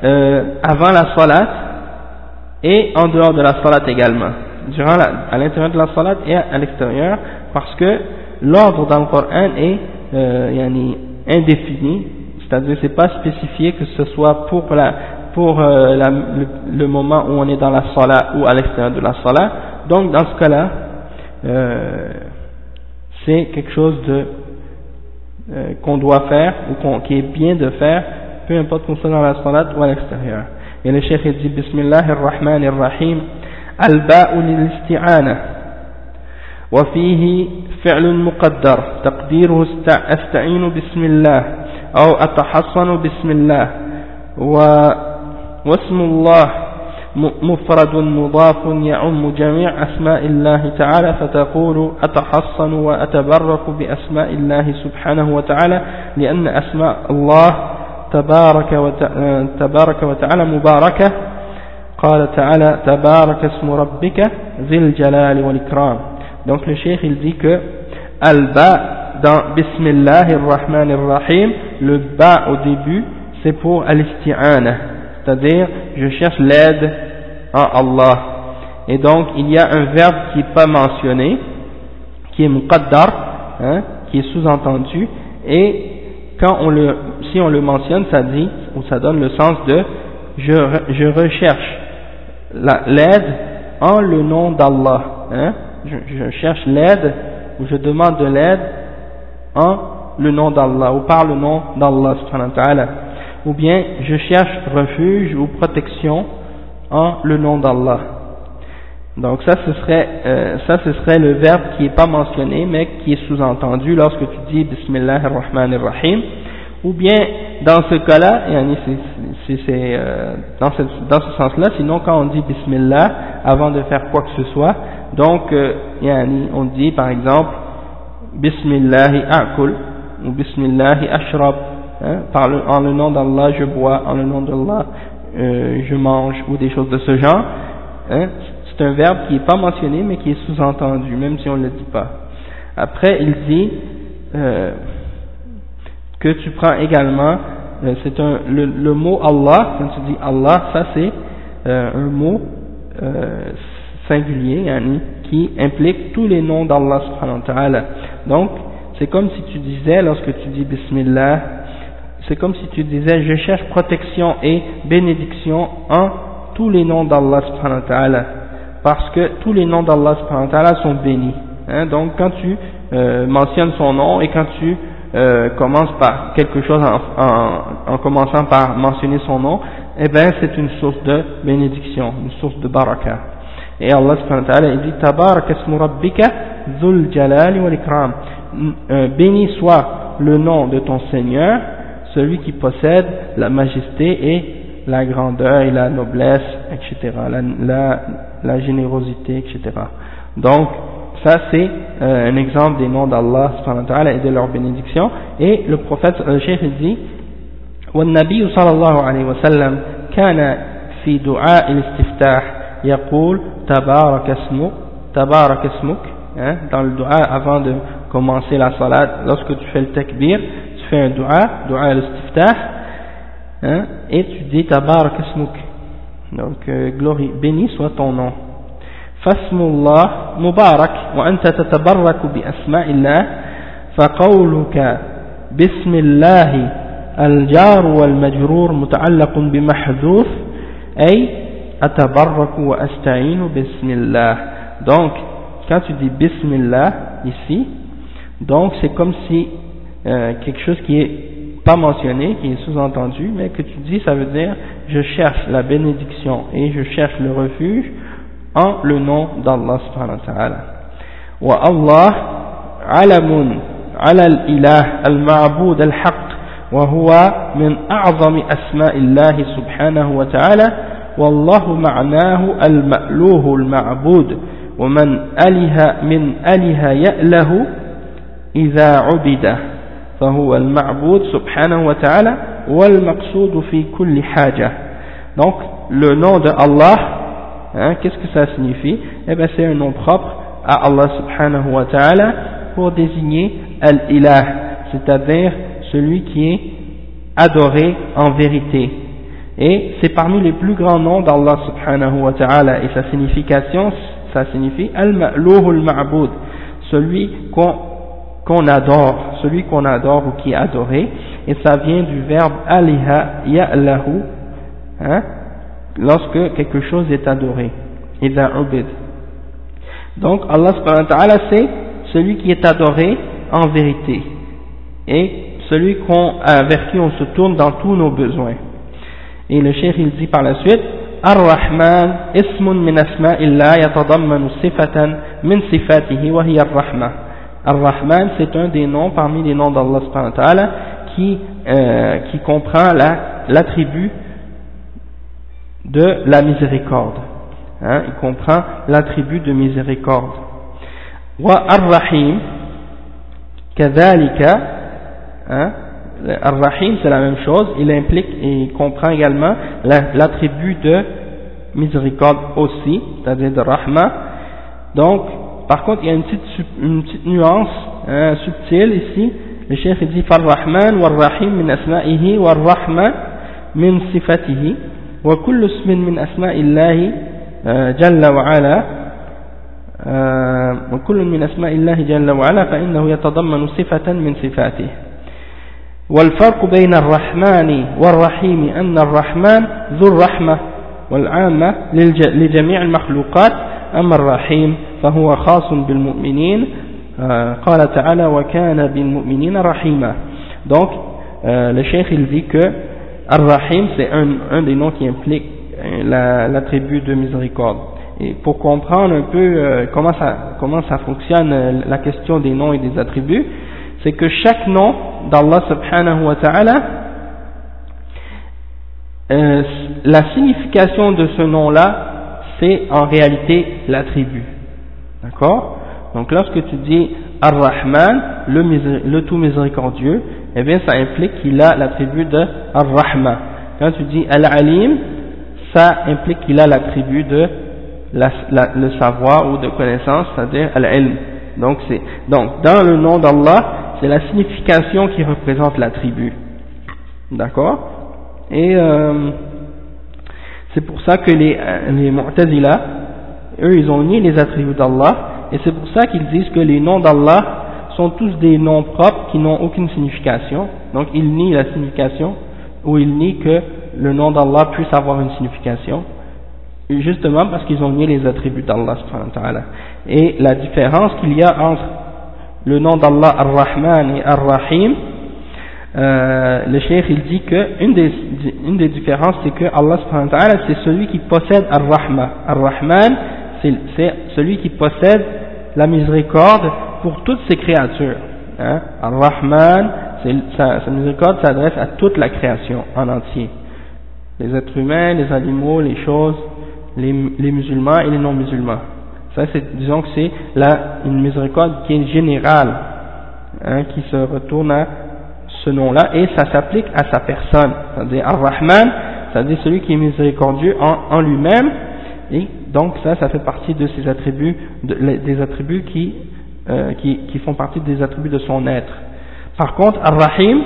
euh, avant la salat et en dehors de la salat également durant la, à l'intérieur de la salat et à, l'extérieur parce que l'ordre dans le Coran est euh, indéfini c'est-à-dire c'est pas spécifié que ce soit pour la pour euh, le, moment où on est dans la salat ou à l'extérieur de la salat. Donc dans ce cas-là, euh, c'est quelque chose de euh, qu'on doit faire ou qui est bien de faire, peu importe qu'on soit dans la salat ou à l'extérieur. Et le cheikh dit Bismillah ar-Rahman ar-Rahim Al-Ba'u lil-isti'ana وفيه فعل مقدر تقديره أستعين بسم الله أو أتحصن بسم الله. و واسم الله مفرد مضاف يعم جميع أسماء الله تعالى فتقول أتحصن وأتبرك بأسماء الله سبحانه وتعالى لأن أسماء الله تبارك وتعالى مباركة. قال تعالى تبارك اسم ربك ذي الجلال والإكرام donc le cheikh il dit que al-ba dans Bismillah ar-Rahman ar-Rahim le ba au début c'est pour al-isti'ana c'est-à-dire je cherche l'aide en Allah. Et donc il y a un verbe qui n'est pas mentionné, qui est muqaddar, hein, qui est sous-entendu, et quand on le, si on le mentionne, ça dit, ou ça donne le sens de je, je recherche l'aide en le nom d'Allah. Hein, je, je cherche l'aide, ou je demande de l'aide en le nom d'Allah, ou par le nom d'Allah ou bien je cherche refuge ou protection en le nom d'Allah. Donc ça ce serait euh, ça ce serait le verbe qui est pas mentionné mais qui est sous-entendu lorsque tu dis Bismillah ar-Rahman ar-Rahim ou bien dans ce cas-là c'est euh, dans ce, dans ce sens-là sinon quand on dit Bismillah avant de faire quoi que ce soit donc euh, on dit par exemple Bismillah a'kul ou Bismillah ashrab hein, par le, en le nom d'Allah je bois en le nom d'Allah euh, je mange ou des choses de ce genre hein, c'est un verbe qui n'est pas mentionné mais qui est sous-entendu, même si on ne le dit pas. Après, il dit euh, que tu prends également, c'est un le, mot Allah, quand tu dis Allah, ça c'est euh, un mot singulier, qui implique tous les noms d'Allah subhanahu wa ta'ala. Donc, c'est comme si tu disais, lorsque tu dis Bismillah, c'est comme si tu disais, je cherche protection et bénédiction en tous les noms d'Allah subhanahu wa ta'ala parce que tous les noms d'Allah sont bénis. Hein, donc quand tu euh, mentionnes son nom et quand tu euh, commences par quelque chose en, en, commençant par mentionner son nom, eh bien c'est une source de bénédiction, une source de baraka. Et Allah subhanahu wa ta'ala dit Tabarak rabbika jalali wal ikram. Euh, béni soit le nom de ton Seigneur, celui qui possède la majesté et la grandeur et la noblesse, etc. La, la, la générosité, etc. Donc, ça c'est euh, un exemple des noms d'Allah et de leur bénédiction. Et le prophète, le cheikh dit, والنبي صلى الله عليه وسلم كان في دعاء الاستفتاح يقول تبارك اسمك تبارك اسمك hein, dans le dua avant de commencer la salat lorsque tu fais le takbir tu fais un dua dua al-istiftah hein, et tu dis tabarak ismuk donc euh, glorie béni soit ton nom فاسم الله مبارك وأنت تتبرك بأسماء الله فقولك بسم الله الجار والمجرور متعلق بمحذوف أي أتبرك وأستعين بسم الله donc quand tu dis Bismillah ici donc c'est comme si euh, quelque chose qui est pas mentionné, qui est sous-entendu, mais que tu dis, ça veut dire, je cherche la bénédiction et je cherche le refuge en le nom d'Allah subhanahu wa ta'ala. Wa Allah alamun ala al-ilah al-ma'bud al-haq wa huwa min a'zami asma'illahi subhanahu wa ta'ala والله معناه المألوه المعبود ومن أله من أله يأله إذا عبده فهو المعبود سبحانه وتعالى والمقصود في كل حاجة donc le nom de Allah hein, qu'est-ce que ça signifie? Eh bien c'est un nom propre à Allah subhanahu wa ta'ala pour désigner al-ilah c'est-à-dire celui qui est adoré en vérité. Et c'est parmi les plus grands noms d'Allah subhanahu wa ta'ala. Et sa signification ça signifie al-ma'luhu al-ma'bud celui qu'on qu'on adore, celui qu'on adore ou qui est adoré, et ça vient du verbe aliha ya'lahu, hein, lorsque quelque chose est adoré. Donc Allah subhanahu wa c'est celui qui est adoré en vérité, et celui qu'on, vers qui on se tourne dans tous nos besoins. Et le cheikh il dit par la suite, Ar-Rahman ismun min asma'illah yatadammanu sifatan min sifatihi wa hiya ar-Rahman. Ar-Rahman, c'est un des noms parmi les noms d'Allah qui, euh, qui comprend l'attribut de la miséricorde. Hein, il comprend l'attribut de miséricorde. Wa Ar-Rahim, kadhalika, hein, Ar-Rahim c'est la même chose, il implique et il comprend également l'attribut de miséricorde aussi, c'est-à-dire de Rahma. Donc, par contre, il y a une petite, une petite nuance hein, subtile ici. Le chef dit فالرحمن والرحيم من أسمائه والرحمة من صفته وكل اسم من أسماء الله جل وعلا وكل من أسماء الله جل وعلا فإنه يتضمن صفة من صفاته. والفرق بين الرحمن والرحيم أن الرحمن ذو الرحمة والعامة لجميع المخلوقات أما الرحيم فهو خاص بالمؤمنين قال تعالى وكان بالمؤمنين رحيما donc euh, le cheikh il dit que Ar-Rahim c'est un, un des noms qui implique l'attribut de miséricorde et pour comprendre un peu euh, comment ça comment ça fonctionne euh, la question des noms et des attributs, c'est que chaque nom d'Allah subhanahu wa ta'ala euh, la signification de ce nom-là, c'est en réalité l'attribut. D'accord? Donc lorsque tu dis Ar-Rahman, le, tout miséricordieux, eh bien ça implique qu'il a l'attribut de Ar-Rahman. Quand tu dis Al-Alim, ça implique qu'il a l'attribut de le savoir ou de connaissance, c'est-à-dire Al-Ilm. Donc, donc dans le nom d'Allah, c'est la signification qui représente l'attribut. D'accord? Et euh, c'est pour ça que les, les Mu'tazila, eux, ils ont nié les attributs d'Allah, et c'est pour ça qu'ils disent que les noms d'Allah sont tous des noms propres qui n'ont aucune signification. Donc ils nient la signification, ou ils nient que le nom d'Allah puisse avoir une signification, justement parce qu'ils ont nié les attributs d'Allah. Et la différence qu'il y a entre le nom d'Allah Ar-Rahman et Ar-Rahim, euh, le cheikh il dit que une des, une des différences c'est que Allah c'est celui qui possède Ar-Rahman. Ar-Rahman c'est celui qui possède la miséricorde pour toutes ses créatures. Hein? Ar-Rahman, sa, sa miséricorde s'adresse à toute la création en entier. Les êtres humains, les animaux, les choses, les, musulmans et les non-musulmans. Ça, c'est, disons que c'est une miséricorde qui est générale, hein, qui se retourne à ce nom-là et ça s'applique à sa personne. C'est-à-dire Ar-Rahman, c'est-à-dire celui qui est miséricordieux en, lui-même et donc ça, ça fait partie de ses attributs, des attributs qui, euh, qui, qui, font partie des attributs de son être. Par contre, Ar-Rahim,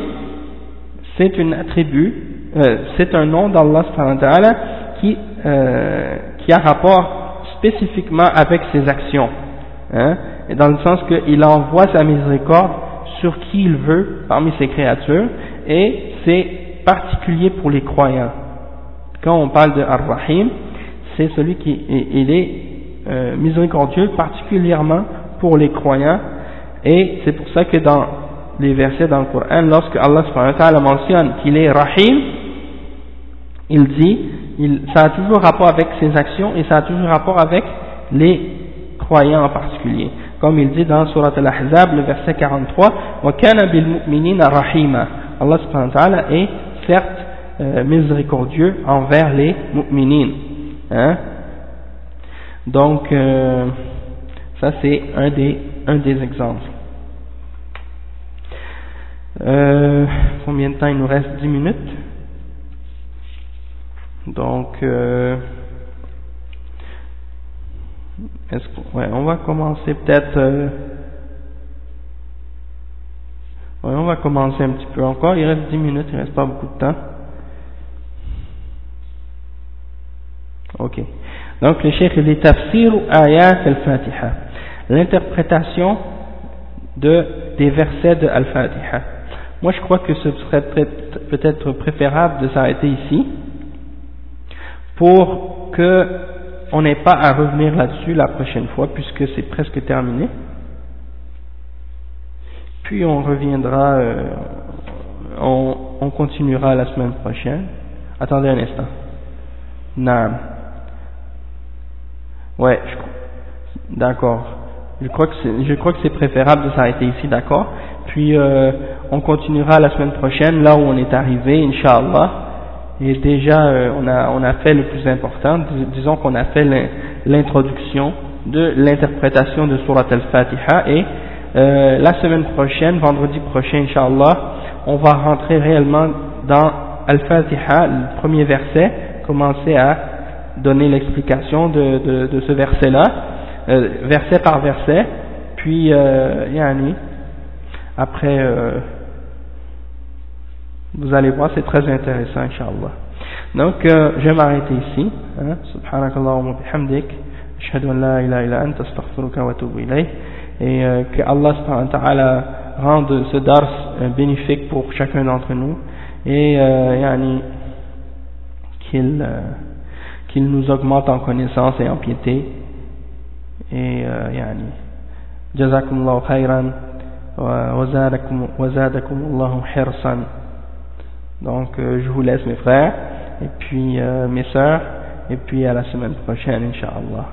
c'est un attribut, euh, c'est un nom d'Allah qui, euh, qui a rapport spécifiquement avec ses actions. Hein, et dans le sens qu'il envoie sa miséricorde sur qui il veut parmi ses créatures et c'est particulier pour les croyants. Quand on parle de Ar-Rahim, c'est celui qui il est euh, miséricordieux particulièrement pour les croyants et c'est pour ça que dans les versets dans le Coran, lorsque Allah mentionne qu'il est Rahim, il dit, il, ça a toujours rapport avec ses actions et ça a toujours rapport avec les croyants en particulier comme il dit dans Surat Al-Ahzab, le verset 43, وَكَانَ بِالْمُؤْمِنِينَ رَحِيمًا Allah subhanahu wa ta'ala est certes euh, miséricordieux envers les mu'minines. Hein? Donc, euh, ça c'est un des, un des exemples. Euh, combien de temps il nous reste? 10 minutes? Donc, euh, ouais, on va commencer peut-être. Euh, ouais, on va commencer un petit peu encore. Il reste 10 minutes, il reste pas beaucoup de temps. Ok. Donc le cheikh il est tafsir ayat al-Fatiha. L'interprétation de, des versets de al-Fatiha. Moi je crois que ce serait peut-être préférable de s'arrêter ici pour que on n'est pas à revenir là-dessus la prochaine fois puisque c'est presque terminé. Puis on reviendra, euh, on, on, continuera la semaine prochaine. Attendez un instant. Non. Ouais, d'accord. Je crois que je crois que c'est préférable de s'arrêter ici, d'accord? Puis euh, on continuera la semaine prochaine là où on est arrivé, Inch'Allah. Et déjà, euh, on, a, on a fait le plus important, disons qu'on a fait l'introduction de l'interprétation de Surat al-Fatiha et euh, la semaine prochaine, vendredi prochain, Inch'Allah, on va rentrer réellement dans al-Fatiha, le premier verset, commencer à donner l'explication de, de, de, ce verset-là, euh, verset par verset, puis, euh, yani, après... Euh, vous allez voir, c'est très intéressant, Inch'Allah. Donc, euh, je vais m'arrêter ici. Hein. Subhanakallah wa bihamdik. Ashhadu an la ilaha illa anta astaghfiruka wa atubu. Et euh, que Allah subhanahu wa ta'ala rende ce dars bénéfique pour chacun d'entre nous. Et yani, qu'il qu'il nous augmente en connaissance et en piété. Et euh, yani, jazakumullahu khayran wa zadakum Allahu hirsan. Donc, euh, je vous laisse mes frères, et puis euh, mes sœurs, et puis à la semaine prochaine, Inch'Allah.